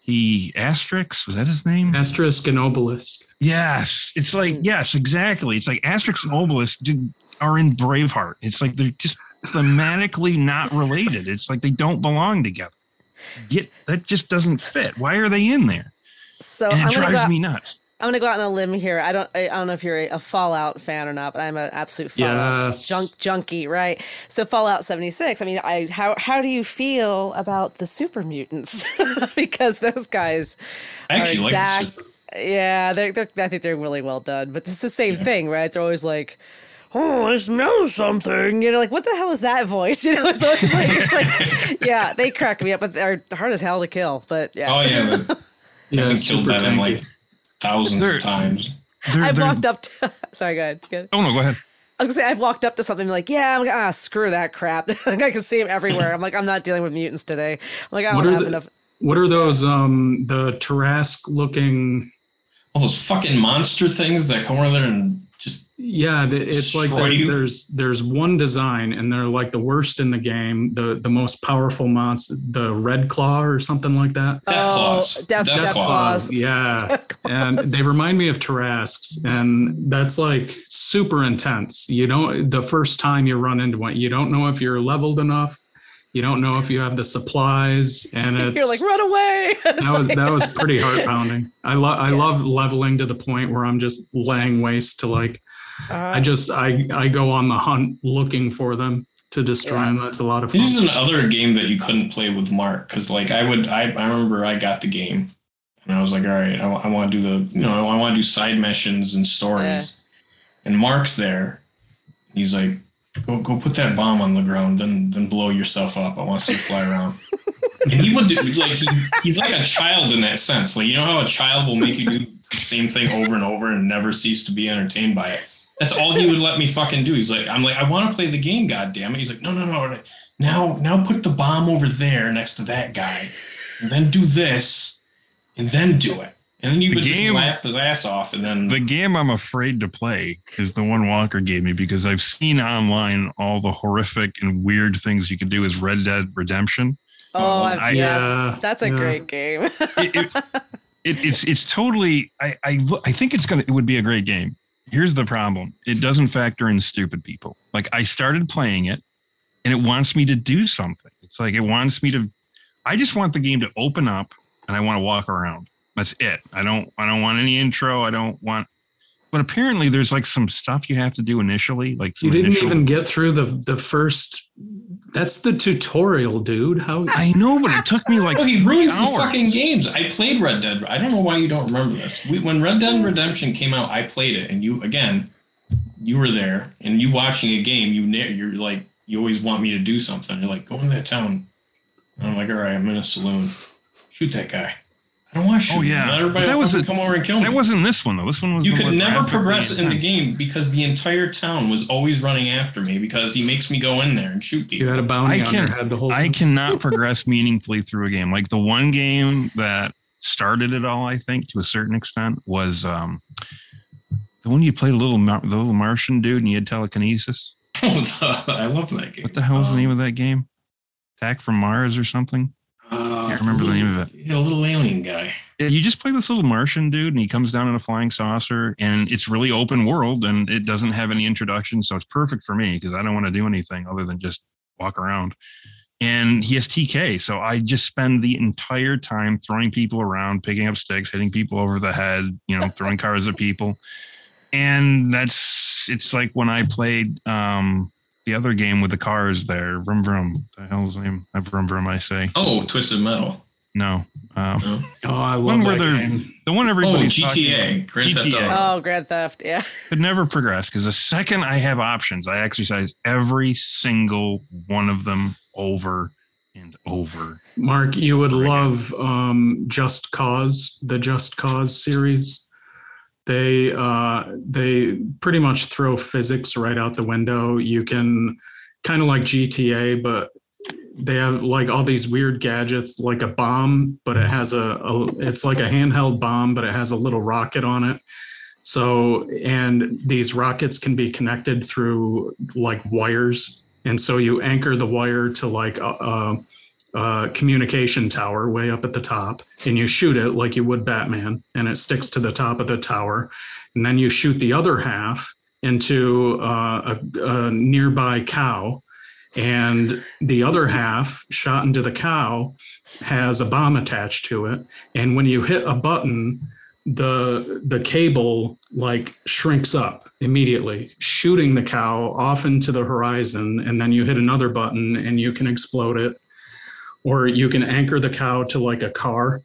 He Asterix was that his name? Asterix and Obelix. Yes, it's like yes, exactly. It's like Asterix and Obelix do, are in Braveheart. It's like they're just thematically not related. It's like they don't belong together. Get that just doesn't fit. Why are they in there? So and it I'm gonna, go drives me nuts. I'm gonna go out on a limb here. I don't I don't know if you're a, a Fallout fan or not, but I'm an absolute Fallout Yes. junk junkie, right? So Fallout 76. I mean, I how how do you feel about the super mutants? because those guys I actually are like the super- Yeah, they're, they're I think they're really well done. But it's the same thing, right? They're always like. Oh, I smell something. You know, like what the hell is that voice? You know, it's always like, it's like yeah, they crack me up, but they're hard as hell to kill. But yeah, Oh yeah, Yeah, super killed them tanky. like thousands They're- of times. They're- I've they're- walked up to. Sorry, go ahead. go ahead. Oh no, go ahead. I was gonna say I've walked up to something like, yeah, I'm, ah, screw that crap. I can see them everywhere. I'm like, I'm not dealing with mutants today. I'm like, I don't have the- enough. What are those? Um, the Tarrasque looking. All those fucking monster things that come over there and just Yeah, the- it's like Destroy there's there's one design, and they're like the worst in the game. The the most powerful monster, the Red Claw or something like that. death Oh, claws. Death- Death Claws. Yeah, and they remind me of Tarrasques, and that's like super intense. You don't the first time you run into one, you don't know if you're leveled enough. You don't know if you have the supplies, and it's You're like, run away. that was that was pretty heart pounding. I love I love leveling to the point where I'm just laying waste to like I uh, just I I go on the hunt looking for them to destroy them. That's a lot of fun. This is another game that you couldn't play with Mark because, like, I would, I, I remember I got the game and I was like, all right, I, want to do the, you know, I want to do side missions and stories. And Mark's there. He's like, go, go put that bomb on the ground, then, then blow yourself up. I want to see you fly around. and he would do, like, he, he's like a child in that sense. Like, you know how a child will make you do the same thing over and over and never cease to be entertained by it. That's all he would let me fucking do. He's like, I'm like, I want to play the game, God damn it. He's like, no, no, no. Now, now put the bomb over there next to that guy, and then do this, and then do it. And then you The would just laugh his ass off, and then The game I'm afraid to play is the one Walker gave me because I've seen online all the horrific and weird things you can do as Red Dead Redemption. oh, um, I- I, yes, Yeah, that's a yeah. great game. It, it's it, it's it's totally. I I I think it's gonna. It would be a great game. Here's the problem. It doesn't factor in stupid people. Like I started playing it, and it wants me to do something. It's like it wants me to. I just want the game to open up, and I want to walk around. That's it. I don't. I don't want any intro. I don't want. But apparently, there's like some stuff you have to do initially. Like some you didn't initial- even get through the the first. That's the tutorial, dude. How I know, but it took me like. Oh, he ruins the fucking games. I played Red Dead. I don't know why you don't remember this. We, when Red Dead Redemption came out, I played it, and you again, you were there, and you watching a game. you you're like, you always want me to do something. You're like, go into that town. And I'm like, all right, I'm in a saloon. Shoot that guy. I don't want to shoot. Oh, yeah. Not everybody But that was a, come over and kill me. That wasn't this one though. This one was. you could never progress in the game because the entire town was always running after me because he makes me go in there and shoot people. you had a bounty I on can your head the whole I time. cannot progress meaningfully through a game. Like the one game that started it all, I think, to a certain extent, was um the one you played a little Mar- the little Martian dude and you had telekinesis. I love that game. What the hell is the Um, name of that game? Attack from Mars or something? Can't remember the name of it. A little alien guy. Yeah, You just play this little Martian dude and he comes down in a flying saucer and it's really open world and it doesn't have any introduction. So it's perfect for me because I don't want to do anything other than just walk around. And he has TK. So I just spend the entire time throwing people around, picking up sticks, hitting people over the head, you know, throwing cars at people. and that's it's like when I played um the other game with the cars there. Vroom vroom. The hell's name? Uh, Vroom vroom. I say. Oh, Twisted Metal. No. Um, No. Oh, I love one where that game. the one everybody's talking GTA. about. Grand Theft GTA. Auto. Oh, Grand Theft. Yeah. could never progress because the second I have options, I exercise every single one of them over and over. Mark, you would love um, Just Cause, the Just Cause series. They uh, they pretty much throw physics right out the window. You can kind of like GTA, but they have like all these weird gadgets, like a bomb, but it has a, a it's like a handheld bomb, but it has a little rocket on it. So, and these rockets can be connected through like wires. And so you anchor the wire to like a, a communication tower way up at the top, and you shoot it like you would Batman, and it sticks to the top of the tower. And then you shoot the other half into uh, a, a nearby cow. And the other half shot into the cow has a bomb attached to it. And when you hit a button, the the cable like shrinks up immediately shooting the cow off into the horizon and then you hit another button and you can explode it or you can anchor the cow to like a car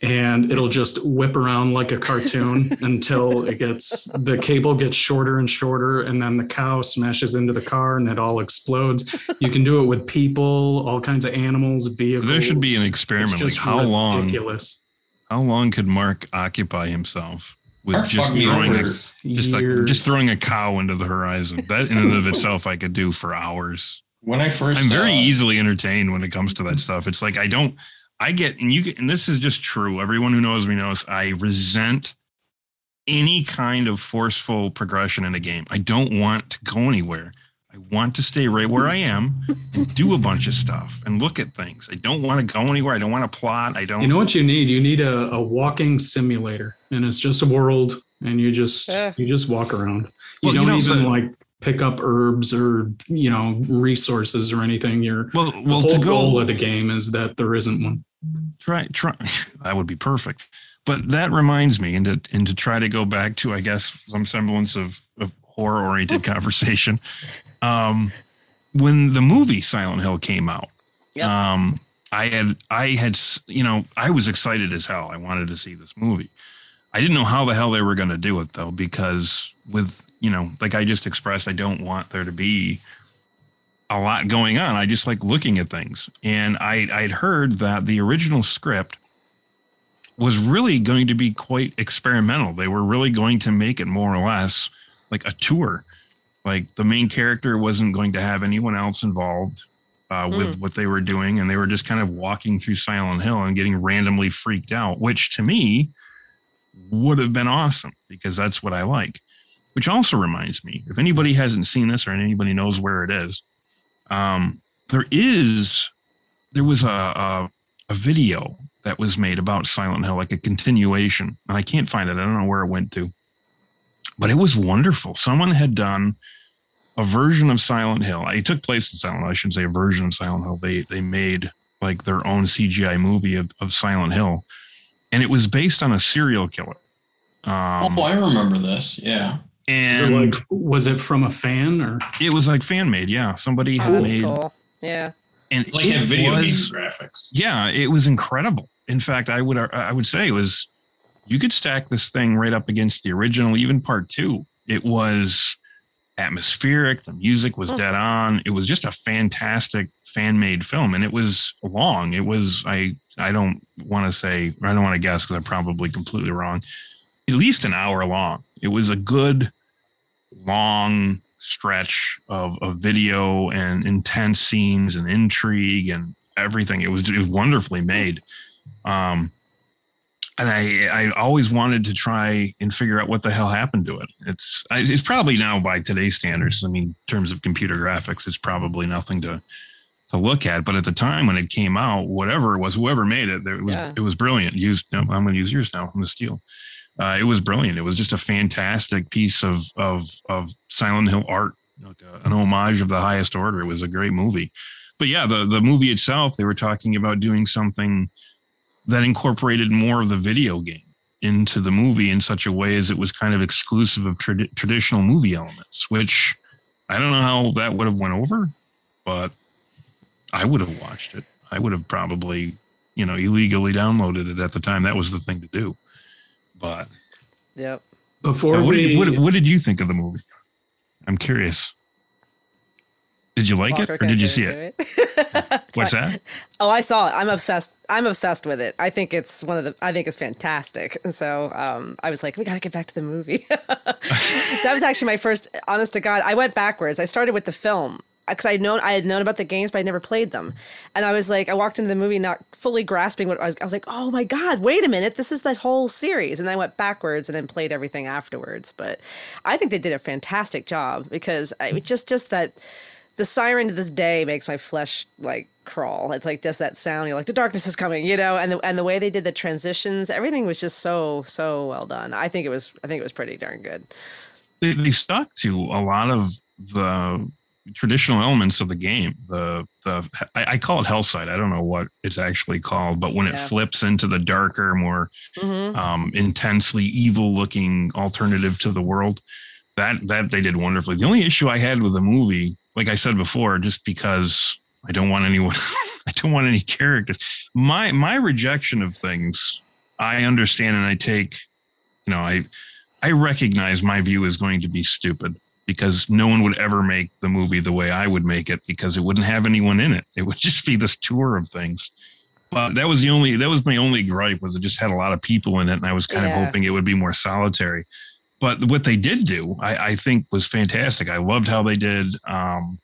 and it'll just whip around like a cartoon until it gets the cable gets shorter and shorter and then the cow smashes into the car and it all explodes you can do it with people all kinds of animals vehicles There should be an It's experiment. Like just how long? How long could Mark occupy himself with Mark just throwing a, just like just throwing a cow into the horizon? That in and of itself, I could do for hours. When I first, I'm very uh, easily entertained when it comes to that stuff. It's like I don't, I get, and you get, and this is just true. Everyone who knows me knows I resent any kind of forceful progression in a game. I don't want to go anywhere. I want to stay right where I am and do a bunch of stuff and look at things. I don't want to go anywhere. I don't want to plot. I don't. You know what you need? You need a, a walking simulator, and it's just a world, and you just Yeah. you just walk around. You Well, don't know, even the- like pick up herbs or you know resources or anything. You're well, the well, whole to goal of the game is that there isn't one. try try that would be perfect but that reminds me and to and to try to go back to i guess some semblance of, of horror oriented conversation um when the movie silent hill came out Yep. um i had i had you know i was excited as hell i wanted to see this movie i didn't know how the hell they were going to do it though because with you know like i just expressed i don't want there to be a lot going on. I just like looking at things. And I, I'd heard that the original script was really going to be quite experimental. They were really going to make it more or less like a tour. Like the main character wasn't going to have anyone else involved uh, with what they were doing. And they were just kind of walking through Silent Hill and getting randomly freaked out, which to me would have been awesome because that's what I like. Which also reminds me, if anybody hasn't seen this or anybody knows where it is, um, there is there was a, a a video that was made about Silent Hill, like a continuation, and I can't find it. I don't know where it went to, but it was wonderful. Someone had done a version of Silent Hill. It took place in Silent Hill. I shouldn't say a version of Silent Hill. They they made like their own CGI movie of, of Silent Hill, and it was based on a serial killer. Um, oh, I remember this. Yeah. Is it and like was it from a fan or it was like fan made. Yeah, somebody Oh, had that's made cool. Yeah. and Like it had video game was- graphics. yeah it was incredible in fact i would i would say it was you could stack this thing right up against the original even part two it was atmospheric the music was dead on it was just a fantastic fan made film and it was long it was i i don't want to say i don't want to guess because i'm probably completely wrong at least an hour long it was a good long stretch of, of video and intense scenes and intrigue and everything. It was it was wonderfully made. Um, and I I always wanted to try and figure out what the hell happened to it. It's it's probably now by today's standards. I mean, in terms of computer graphics, it's probably nothing to to look at. But at the time when it came out, whatever it was, whoever made it, it was Yeah. it was brilliant. Used I'm going to use yours now. I'm the steel. Uh, it was brilliant. It was just a fantastic piece of of of Silent Hill art, like a, an homage of the highest order. It was a great movie. But yeah, the the movie itself, they were talking about doing something that incorporated more of the video game. into the movie in such a way as it was kind of exclusive of trad- traditional movie elements, which I don't know how that would have went over, but I would have watched it. I would have probably, you know, illegally downloaded it at the time. That was the thing to do. But Yep. Before what, we, did, what, what did you think of the movie? I'm curious. Did you like Walker it or did you see it? it. What's that? Oh, I saw it. I'm obsessed. I'm obsessed with it. I think it's one of the. I think it's fantastic. So um, I was like, we got to get back to the movie. that was actually my first. Honest to God, I went backwards. I started with the film because I known I had known about the games, but I never played them. And I was like, I walked into the movie not fully grasping what I was. I was like, oh my God, wait a minute, this is that whole series. And I went backwards and then played everything afterwards. But I think they did a fantastic job because I just just that the siren to this day makes my flesh like crawl. It's like just that sound. You're like the darkness is coming, you know. And the and the way they did the transitions, everything was just so so well done. I think it was I think it was pretty darn good. They, they stuck to a lot of the traditional elements of the game. The the I, I call it Hellside. I don't know what it's actually called, but when it flips into the darker, more Mhm. um, intensely evil looking alternative to the world, that that they did wonderfully. The only issue I had with the movie, like I said before, just because I don't want anyone, I don't want any characters. My my rejection of things, I understand and I take, you know, I I recognize my view is going to be stupid because no one would ever make the movie the way I would make it because it wouldn't have anyone in it. It would just be this tour of things. But that was the only that was my only gripe was it just had a lot of people in it and I was kind Yeah. of hoping it would be more solitary. But what they did do, I, I think was fantastic. I loved how they did um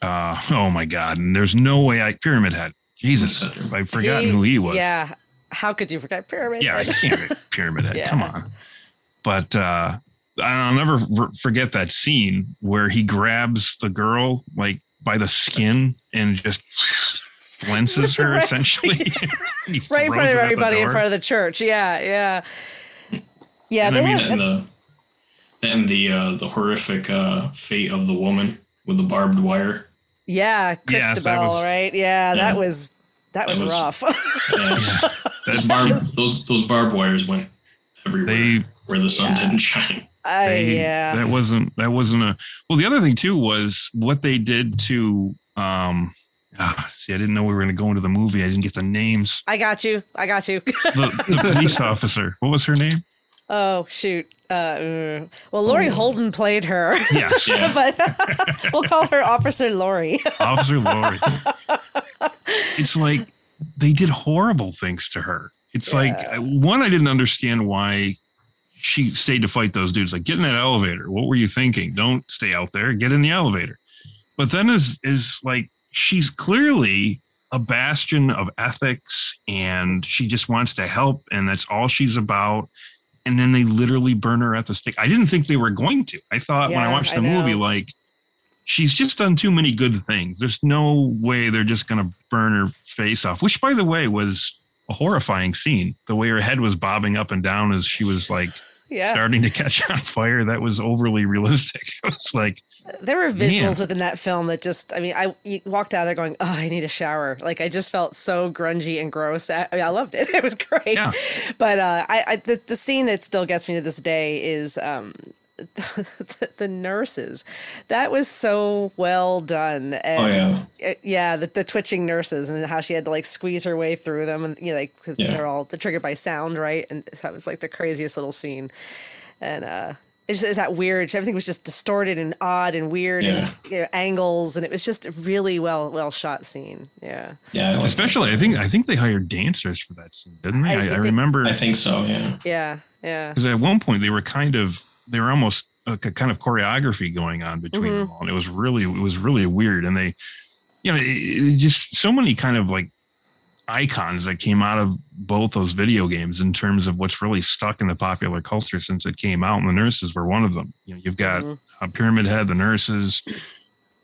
uh oh my god. And there's no way I pyramid head. Jesus, I've forgotten who he was. Yeah. How could you forget Pyramid? Yeah, I can't Pyramid Head. Yeah. Come on. But uh, I'll never forget that scene where he grabs the girl like by the skin and just flenses her Right. essentially. Right in front of her out the everybody in front of the church. Yeah, yeah. Yeah, and they I mean, have, and the and the uh, the horrific uh, fate of the woman with the barbed wire. yeah, Yes, that Christabel, was- right? Yeah, that was that was, was- rough. Yeah. those barbed those those barbed wires went everywhere where the sun didn't shine. I, They- yeah. that wasn't that wasn't a well the other thing too was what they did to um ah, see i didn't know we were going to go into the movie i didn't get the names I got you. I got you. the, the police officer what was her name oh shoot. Uh, uh, well, Laurie Holden played her. Yes. Yeah. but we'll call her Officer Lori. Officer Lori. it's like they did horrible things to her. It's like one, I didn't understand why she stayed to fight those dudes. Like, get in that elevator. What were you thinking? Don't stay out there. Get in the elevator. But then is is like she's clearly a bastion of ethics and she just wants to help and that's all she's about. And then they literally burn her at the stake. I didn't think they were going to. I thought when I Yeah, watched I the movie, like she's just done too many good things. There's no way they're just going to burn her face off, which, by the way, was a horrifying scene. The way her head was bobbing up and down as she was like Yeah. starting to catch on fire. That was overly realistic. It was like, There were visuals Man. within that film that just, I mean, I walked out of there going, oh, I need a shower. Like, I just felt so grungy and gross. I, I mean, I loved it. It was great. Yeah. But uh, I, I the, the scene that still gets me to this day is um, the, the nurses. That was so well done. And, Oh, yeah. yeah, the, the twitching nurses and how she had to like squeeze her way through them. And, you know, like, 'cause Yeah. they're all they're triggered by sound, right? And that was like the craziest little scene. And, uh, it's, it's that weird. Everything was just distorted and odd and weird Yeah. and you know, angles, and it was just a really well well shot scene. Yeah, Yeah, especially, I think, I think they hired dancers for that scene, didn't they? I I, I, think- remember. I think so. Yeah. yeah, yeah. because at one point they were kind of they were almost like a kind of choreography going on between them all and it was really it was really weird and they you know it, it just so many kind of like icons that came out of both those video games in terms of what's really stuck in the popular culture since it came out and the nurses were one of them. You know you've got a pyramid head the nurses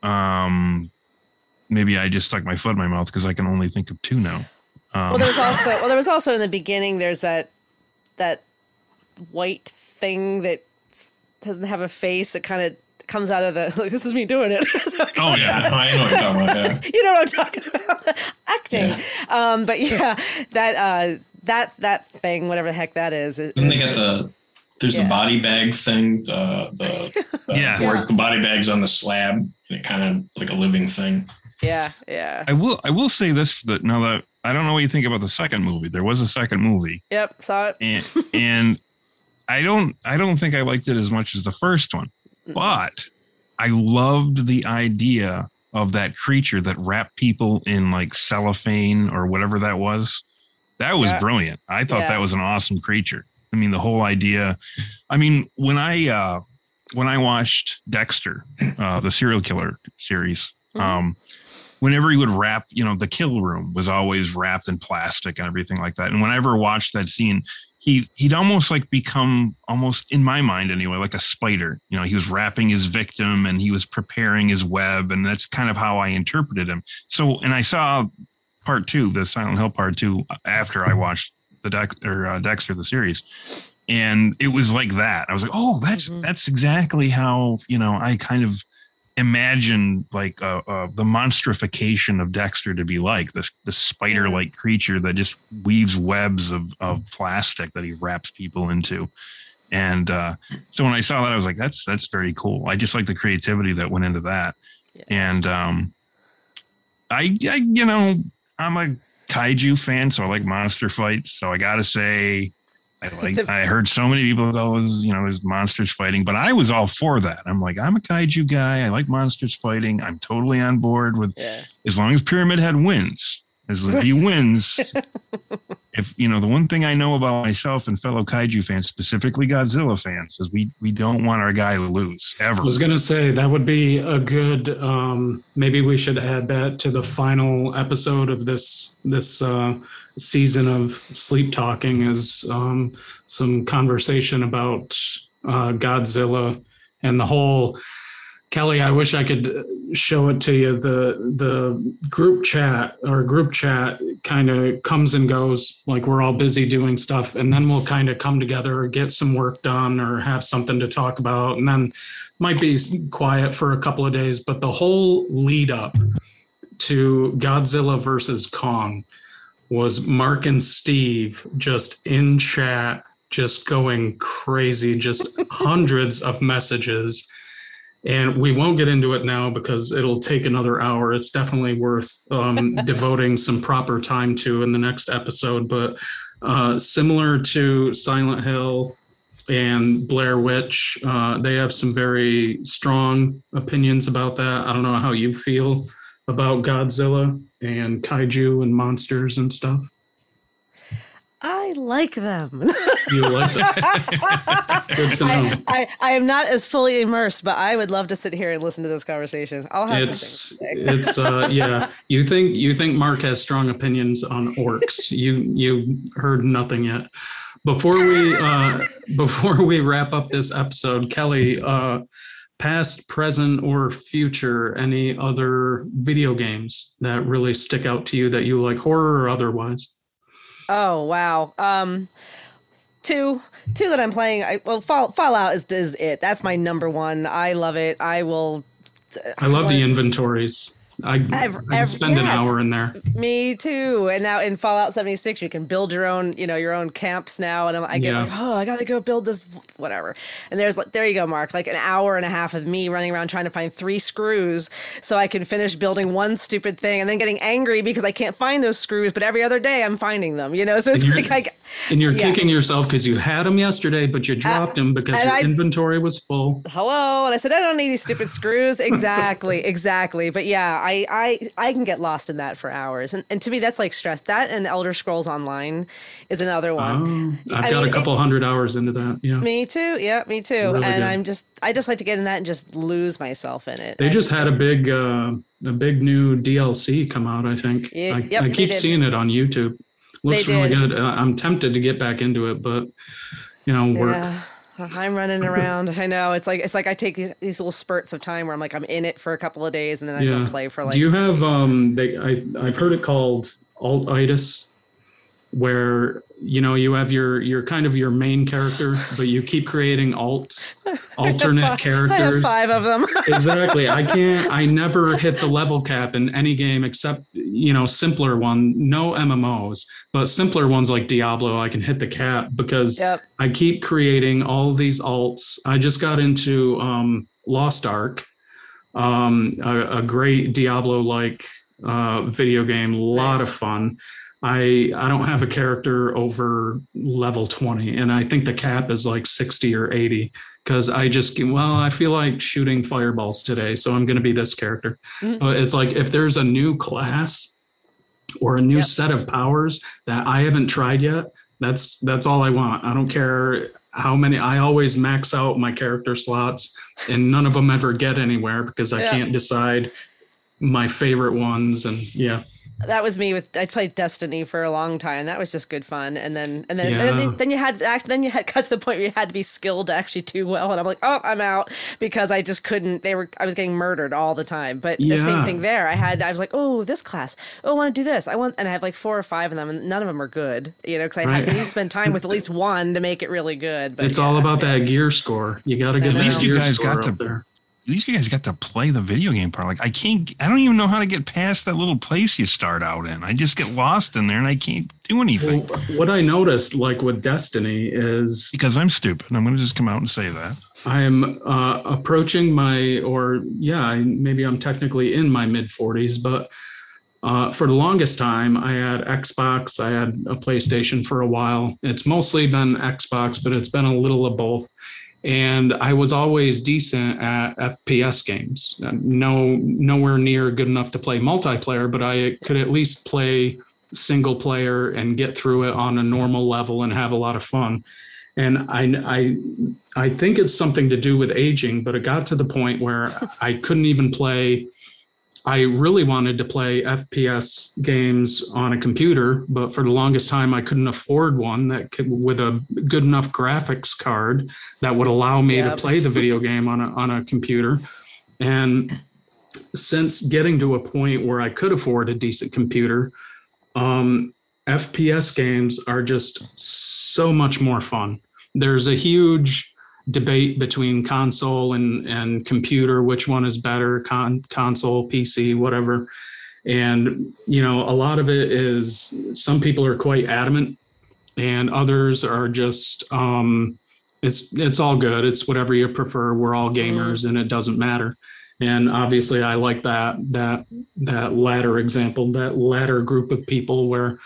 um maybe i just stuck my foot in my mouth because i can only think of two now. Um, Well, there was also well, there was also in the beginning. There's that that white thing that doesn't have a face. It kind of comes out of the. Like, this is me doing it. So oh yeah I know what you're talking about. Yeah. you know what I'm talking about acting. Um, but yeah, that uh, that that thing, whatever the heck that is. is Then they got the there's Yeah. the body bags thing, the the, the Yeah. where the body bag's on the slab, and it kind of like a living thing. yeah, yeah. I will I will say this that now that I don't know what you think about the second movie. There was a second movie. Yep, saw it. and and I don't I don't think I liked it as much as the first one, but I loved the idea of that creature that wrapped people in like cellophane or whatever that was. That was Yeah. brilliant. I thought Yeah. that was an awesome creature. I mean, the whole idea. I mean, when I uh when I watched Dexter, uh the serial killer series, um whenever he would wrap, you know, the kill room was always wrapped in plastic and everything like that. And whenever I watched that scene, he he'd almost like become almost in my mind anyway, like a spider. You know, he was wrapping his victim and he was preparing his web, and that's kind of how I interpreted him. So, and I saw part two, the Silent Hill part two, after I watched the Dex or uh, Dexter the series, and it was like that. I was like, oh, that's that's exactly how you know I kind of imagine like uh, uh, the monstrification of Dexter to be like this this spider like creature that just weaves webs of of plastic that he wraps people into. And uh, so when I saw that, I was like, that's that's very cool. I just like the creativity that went into that. And um, I, I, you know, I'm a kaiju fan, so I like monster fights. So I gotta say, I like. I heard so many people go, you know, there's monsters fighting, but I was all for that. I'm like, I'm a kaiju guy. I like monsters fighting. I'm totally on board with Yeah. as long as Pyramid Head wins. As if he wins, if you know the one thing I know about myself and fellow kaiju fans, specifically Godzilla fans, is we we don't want our guy to lose ever. I was gonna say that would be a good. Um, maybe we should add that to the final episode of this this uh, season of sleep talking is um, some conversation about uh, Godzilla and the whole. Kelly, I wish I could show it to you. The the group chat or group chat kind of comes and goes. Like we're all busy doing stuff, and then we'll kind of come together, get some work done, or have something to talk about, and then might be quiet for a couple of days. But the whole lead up to Godzilla versus Kong was Mark and Steve just in chat, just going crazy, just hundreds of messages. And we won't get into it now because it'll take another hour. It's definitely worth um, devoting some proper time to in the next episode. But uh, similar to Silent Hill and Blair Witch, uh, they have some very strong opinions about that. I don't know how you feel about Godzilla and kaiju and monsters and stuff. I like them. You like them? Good to know. I, I, I am not as fully immersed, but I would love to sit here and listen to this conversation. I'll have it's things to say. it's uh yeah you think you think mark has strong opinions on orcs you you heard nothing yet before we uh before we wrap up this episode kelly uh past present or future any other video games that really stick out to you that you like horror or otherwise Oh wow. Um, two, two that I'm playing. I, well, Fall, Fallout is is it. That's my number one. I love it. I will. i love the inventories i Ev- i spend an hour in there Me too. And now in Fallout 76, you can build your own, you know, your own camps now. And I'm, I get Yeah. like, oh, I gotta go build this, whatever. And there's like, there you go, Mark, like an hour and a half of me running around trying to find three screws so I can finish building one stupid thing, and then getting angry because I can't find those screws. But every other day I'm finding them, you know. So it's like, I, and you're Yeah. kicking yourself because you had them yesterday but you dropped them because your I- inventory was full hello and i said i don't need these stupid screws exactly exactly but yeah i i i can get lost in that for hours and, and to me that's like stress that and elder scrolls online is another one Oh, I've I got mean, a couple hundred hours into that. Yeah. me too yeah me too Really and good. i'm just i just like to get in that and just lose myself in it They And- just had a big, uh, a big new DLC come out. I think. Yeah, I, yep, I keep seeing it on YouTube. Looks They really did. good. I'm tempted to get back into it, but you know, work. yeah i'm running around i know it's like it's like i take these, these little spurts of time where i'm like i'm in it for a couple of days and then i Yeah. go play for like Do you have? Um, they, I, I've heard it called alt-itis, where you know you have your your kind of your main character, but you keep creating alts alternate I have characters. five of them. exactly. I can't. I never hit the level cap in any game except you know simpler one. No MMOs, but simpler ones like Diablo, I can hit the cap because Yep. I keep creating all these alts. I just got into um, Lost Ark, um, a, a great Diablo-like uh, video game. A lot Nice. of fun. I I don't have a character over level 20 and I think the cap is like 60 or 80 cuz I just well I feel like shooting fireballs today so I'm going to be this character. Mhm. But it's like if there's a new class or a new Yep. set of powers that I haven't tried yet, that's that's all I want. I don't care how many I always max out my character slots and none of them ever get anywhere because I Yeah. can't decide my favorite ones and yeah. That was me with I played Destiny for a long time. That was just good fun. And then and then Yeah. then, then you had act then you had got to the point where you had to be skilled to actually do well. And I'm like, oh, I'm out because I just couldn't. They were I was getting murdered all the time. But the same thing there. I had I was like, oh, this class. Oh, I want to do this. I want and I have like four or five of them, and none of them are good. You know, because I had Right. to spend time with at least one to make it really good. But it's all about that gear score. You got to get At least you gear guys score got up to- there. You guys got to play the video game part. Like I can't, I don't even know how to get past that little place you start out in. I just get lost in there and I can't do anything Well, what I noticed, like with Destiny, is because I'm stupid. I'm going to just come out and say that. I'm uh, approaching my, or yeah, maybe I'm technically in my mid 40s, but uh, for the longest time, I had Xbox, I had a PlayStation for a while. It's mostly been Xbox, but it's been a little of both. And I was always decent at FPS games. Uh, no, nowhere near good enough to play multiplayer, but I could at least play single player and get through it on a normal level and have a lot of fun. And I, I, I think it's something to do with aging, but it got to the point where I couldn't even play. I really wanted to play FPS games on a computer, but for the longest time, I couldn't afford one that could, with a good enough graphics card that would allow me Yep. to play the video game on a, on a computer. And since getting to a point where I could afford a decent computer, um, FPS games are just so much more fun. There's a huge debate between console and, and computer, which one is better, con- console, PC, whatever. And, you know, a lot of it is some people are quite adamant and others are just, um, it's, it's all good. It's whatever you prefer. We're all gamers and it doesn't matter. And obviously I like that, that, that latter example, that latter group of people where,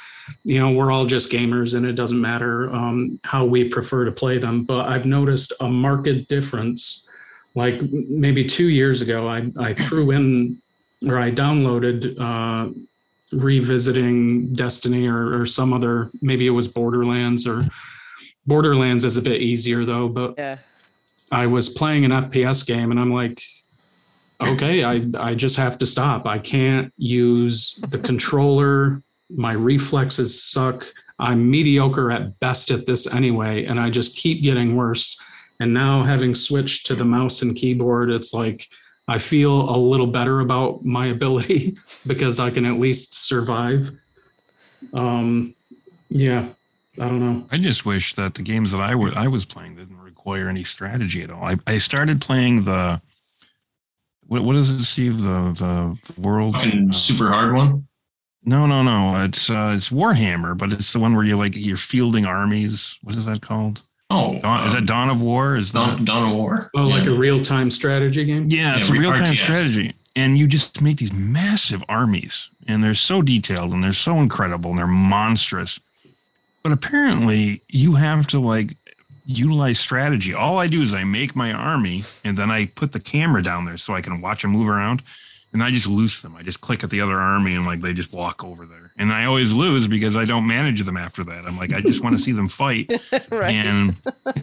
you know, we're all just gamers and it doesn't matter um, how we prefer to play them. But I've noticed a marked difference. Like maybe two years ago, I, I threw in or I downloaded uh, revisiting Destiny or, or some other, maybe it was Borderlands or Borderlands is a bit easier though. But Yeah. I was playing an FPS game and I'm like, okay, I, I just have to stop. I can't use the controller. My reflexes suck. I'm mediocre at best at this anyway, and I just keep getting worse. And now, having switched to the mouse and keyboard, it's like I feel a little better about my ability because I can at least survive. Um, yeah, I don't know. I just wish that the games that I were I was playing didn't require any strategy at all. I, I started playing the what what is it, Steve? The the, the world Fucking uh, super hard one. No, no, no. It's uh it's Warhammer, but it's the one where you like you're fielding armies. What is that called? Oh, Dawn, is that Dawn of War? Is that Dawn, Dawn of War? Oh, like a real time strategy game? Yeah, it's Yeah, a real time strategy. And you just make these massive armies, and they're so detailed and they're so incredible and they're monstrous. But apparently, you have to like utilize strategy. All I do is I make my army, and then I put the camera down there so I can watch them move around. And I just loose them. I just click at the other army, and like they just walk over there. And I always lose because I don't manage them after that. I'm like, I just want to see them fight. Right. And I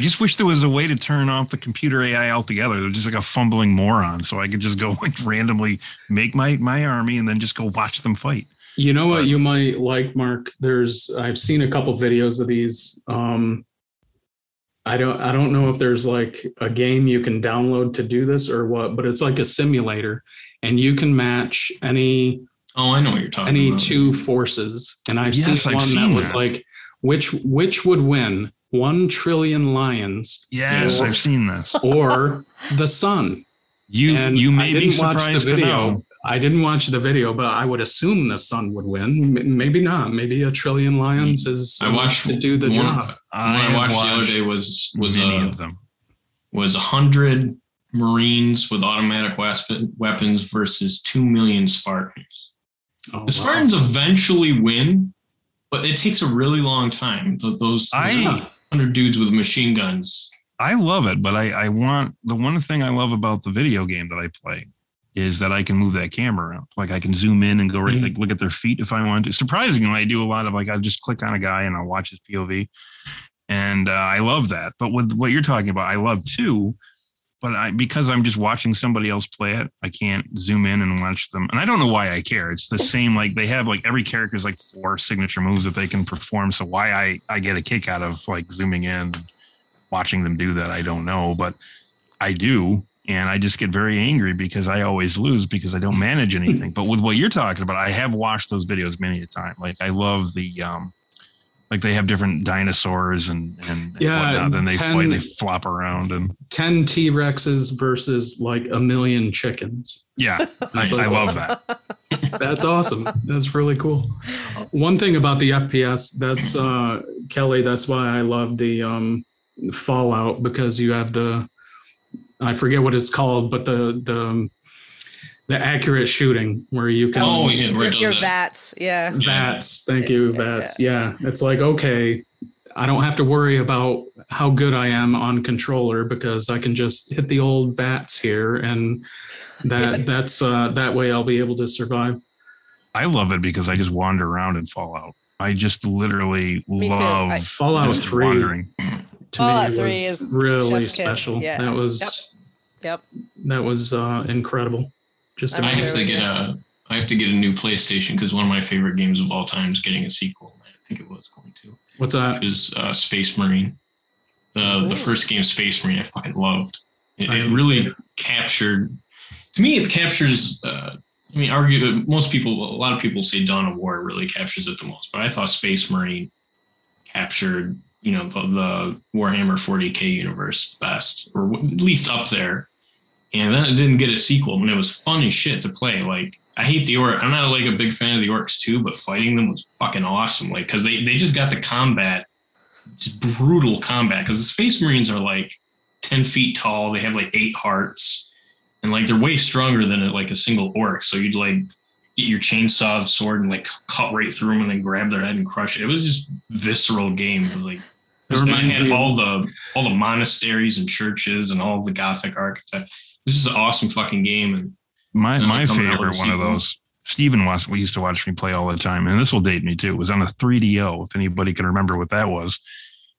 just wish there was a way to turn off the computer AI altogether. They're just like a fumbling moron. So I could just go like randomly make my my army and then just go watch them fight. You know what But- you might like, Mark? There's I've seen a couple videos of these. Um, I don't I don't know if there's like a game you can download to do this or what, but it's like a simulator, and you can match any Oh, I know what you're talking any about. two forces. And I've Yes, seen I've one seen that was that. like which which would win one trillion lions. Yes, or, I've seen this. Or the sun. You And you may be didn't the surprised to video. know. I didn't watch the video, but I would assume the sun would win. M- Maybe not. Maybe a trillion lions is I watched to do the one, job. One I I, have watched, the other day was was Many uh, of them. was a hundred Marines with automatic weapon, weapons versus two million Spartans. Oh, The wow. Spartans eventually win, but it takes a really long time. Those, those I- hundred dudes with machine guns. I love it, but I, I want the one thing I love about the video game that I play is that I can move that camera around. Like I can zoom in and go right, Mhm. like look at their feet if I want to. Surprisingly, I do a lot of like I just click on a guy and I'll watch his POV, and uh, I love that. But with what you're talking about, I love too. But I because I'm just watching somebody else play it, I can't zoom in and watch them. And I don't know why I care. It's the same like they have like every character is like four signature moves that they can perform. So why I I get a kick out of like zooming in watching them do that, I don't know, but I do. And I just get very angry because I always lose because I don't manage anything. but with what you're talking about, I have watched those videos many a time. Like I love the um like they have different dinosaurs and and, and Yeah, whatnot. Then they 10 fight, they flop around and 10 T Rexes versus like a million chickens. yeah, I, like- I love that. That's awesome. That's really cool. One thing about the FPS, that's uh Kelly, that's why I love the um Fallout because you have the I forget what it's called, but the the the accurate shooting where you can Oh yeah, where Your, it does your that. VATS, yeah. Vats. Thank you, Vats. Yeah. It's like, okay, I don't have to worry about how good I am on controller because I can just hit the old Vats here and that that's uh that way I'll be able to survive. I love it because I just wander around and fall out. I just literally Me too. love I- Fallout 3 wandering. to Fallout me 3 was is really special. Yeah. That was Yep. that was uh incredible. Just I'm I have to get a I have to get a new PlayStation because one of my favorite games of all time is getting a sequel. I think it was going to. What's that? is uh, Space Marine. The the first game, Space Marine, I fucking loved. It, it really captured. To me, it captures. Uh, I mean, argue most people, a lot of people say Dawn of War really captures it the most, but I thought Space Marine captured, you know, the, the Warhammer 40k universe the best, or at least up there. And then it didn't get a sequel, and it was fun as shit to play. Like, I hate the orc. I'm not like a big fan of the orcs too, but fighting them was fucking awesome. Like, because they they just got the combat, just brutal combat. Because the Space Marines are like ten feet tall. They have like eight hearts, and like they're way stronger than like a single orc. So you'd like get your chainsaw sword and like cut right through them and then grab their head and crush it. It was just visceral game. Like It had all the all the monasteries and churches and all the Gothic architecture. This is an awesome fucking game. And My my they come out favorite one of those. Steven was we used to watch me play all the time, and this will date me too. It was on a 3DO, if anybody can remember what that was.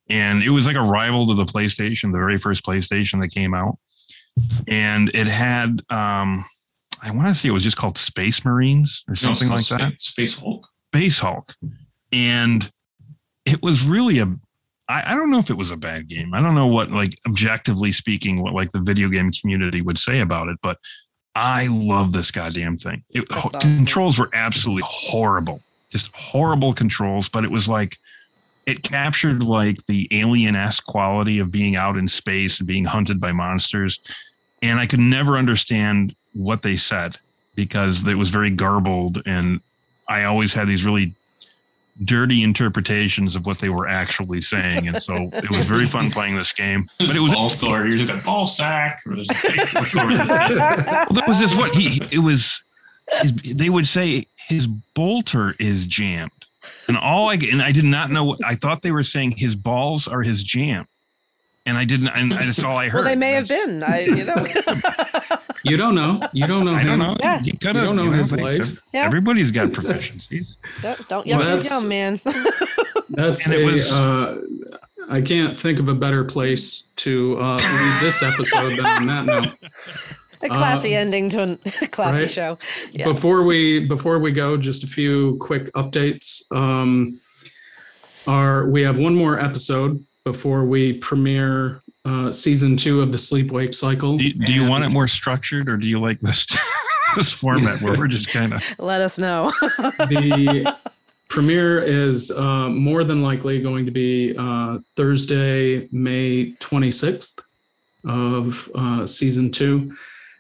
And it was like a rival to the PlayStation, the very first PlayStation that came out. And it had um I want to say it was just called Space Marines or something No, like it's that. Space Hulk. Space Hulk. And it was really a I, I don't know if it was a bad game. I don't know what like objectively speaking, what like the video game community would say about it, but I love this goddamn thing. It, awesome. Controls were absolutely horrible, just horrible controls. But it was like it captured like the alien esque quality of being out in space and being hunted by monsters. And I could never understand what they said because it was very garbled. And I always had these really dirty interpretations of what they were actually saying. And so it was very fun playing this game. But it was ball Thor. You're just a ball sack. Or there's a big Thor. well, that was just what he, it was. His, they would say his bolter is jammed, and all I and I did not know. what I thought they were saying his balls are his jam, and I didn't. And that's all I heard. Well, they may have been. I, you know. You don't know. You don't know. I don't know. Yeah. You, gotta, You don't know his life. Yeah. Everybody's got proficiencies. don't don't Well, young, that's- young man. That's And it was- uh, I can't think of a better place to uh, leave this episode than on that note. a classy Um, ending to a classy right. show. Yeah. Before we before we go, just a few quick updates. Um, our we have one more episode before we premiere uh, season two of the Sleep Wake Cycle. Do you, do you want it more structured, or do you like this this format where we're just kind of Let us know. the premiere is uh, more than likely going to be uh, Thursday, May 26th of uh, season two.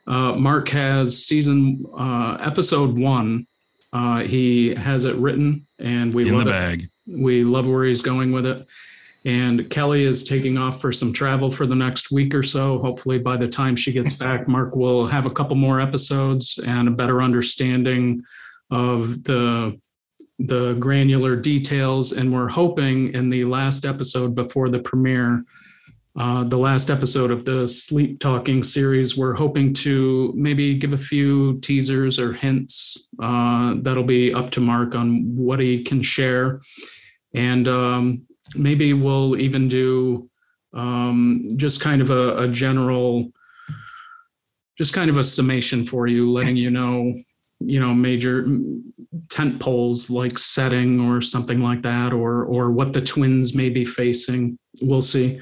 Uh, Mark has season uh, episode one. Uh, he has it written, and we In love the it. bag. We love where he's going with it. And Kelly is taking off for some travel for the next week or so. Hopefully, by the time she gets back, Mark will have a couple more episodes and a better understanding of the the granular details. And we're hoping in the last episode before the premiere, uh, the last episode of the sleep talking series, we're hoping to maybe give a few teasers or hints uh, that'll be up to Mark on what he can share. And um, maybe we'll even do um, just kind of a, a general, just kind of a summation for you, letting you know, you know, major tent poles like setting or something like that, or or what the twins may be facing. We'll see.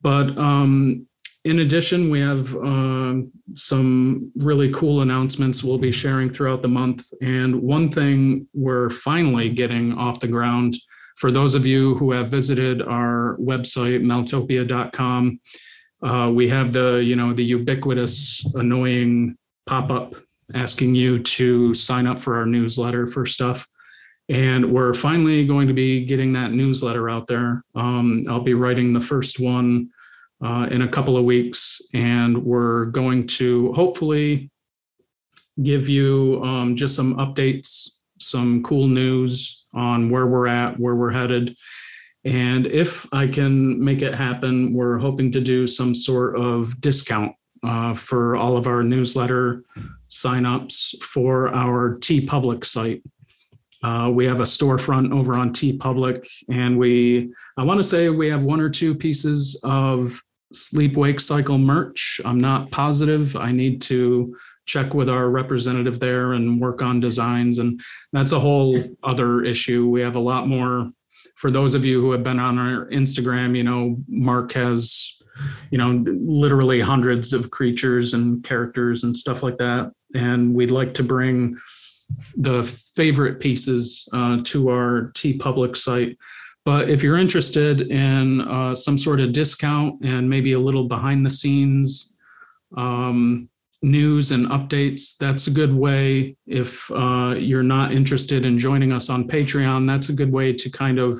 But um, in addition, we have um, some really cool announcements we'll be sharing throughout the month. And one thing we're finally getting off the ground for those of you who have visited our website, maeltopia.com, uh, we have the, you know, the ubiquitous annoying pop-up asking you to sign up for our newsletter for stuff. And we're finally going to be getting that newsletter out there. Um, I'll be writing the first one uh, in a couple of weeks, and we're going to hopefully give you um, just some updates, some cool news on where we're at, where we're headed. And if I can make it happen, we're hoping to do some sort of discount uh, for all of our newsletter signups for our TeePublic site. Uh, we have a storefront over on TeePublic, and we, I want to say we have one or two pieces of sleep wake cycle merch. I'm not positive. I need to check with our representative there and work on designs. And that's a whole other issue. We have a lot more. For those of you who have been on our Instagram, you know, Mark has, you know, literally hundreds of creatures and characters and stuff like that. And we'd like to bring the favorite pieces uh, to our TeePublic site. But if you're interested in uh, some sort of discount and maybe a little behind the scenes um, news and updates, that's a good way. If uh, you're not interested in joining us on Patreon, that's a good way to kind of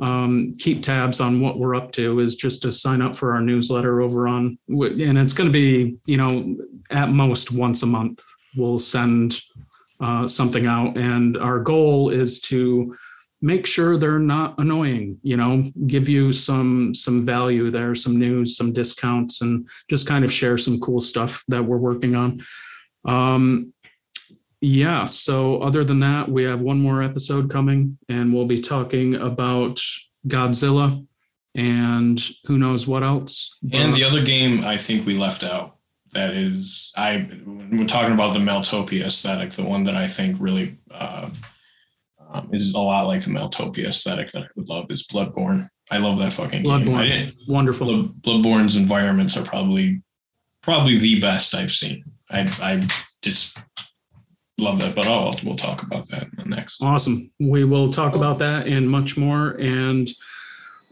um, keep tabs on what we're up to is just to sign up for our newsletter over on, and it's going to be, you know, at most once a month. We'll send uh, something out, and our goal is to make sure they're not annoying. You know, give you some some value there, some news, some discounts, and just kind of share some cool stuff that we're working on. Um, yeah. So other than that, we have one more episode coming, and we'll be talking about Godzilla and who knows what else. And the other game I think we left out that is I we're talking about the Maeltopia aesthetic, the one that I think really uh, um, is a lot like the Maeltopia aesthetic that I would love is Bloodborne. I love that fucking game. Bloodborne, wonderful. Blood, Bloodborne's environments are probably probably the best I've seen. I I just love that, but I'll, we'll talk about that next. Awesome. We will talk about that and much more. And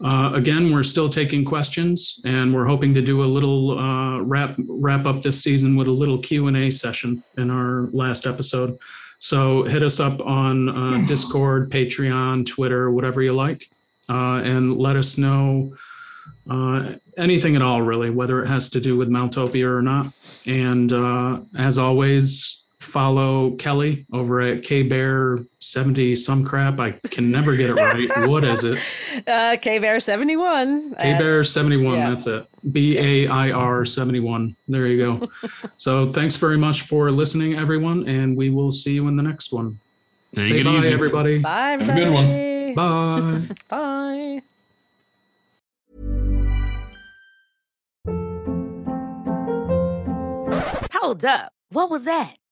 uh, again, we're still taking questions, and we're hoping to do a little uh, wrap wrap up this season with a little Q and A session in our last episode. So hit us up on uh, Discord, Patreon, Twitter, whatever you like, uh, and let us know uh, anything at all, really, whether it has to do with Maeltopia or not. And uh, as always, follow Kelly over at K Bear 70 some crap. I can never get it right. what is it? Uh, K Bear 71. K Bear 71. yeah. that's it. B A I R 71. There you go. so thanks very much for listening, everyone, and we will see you in the next one. Take Say it bye, easy. everybody. Bye, Have a good one. everybody. Bye. Bye. Hold up. What was that?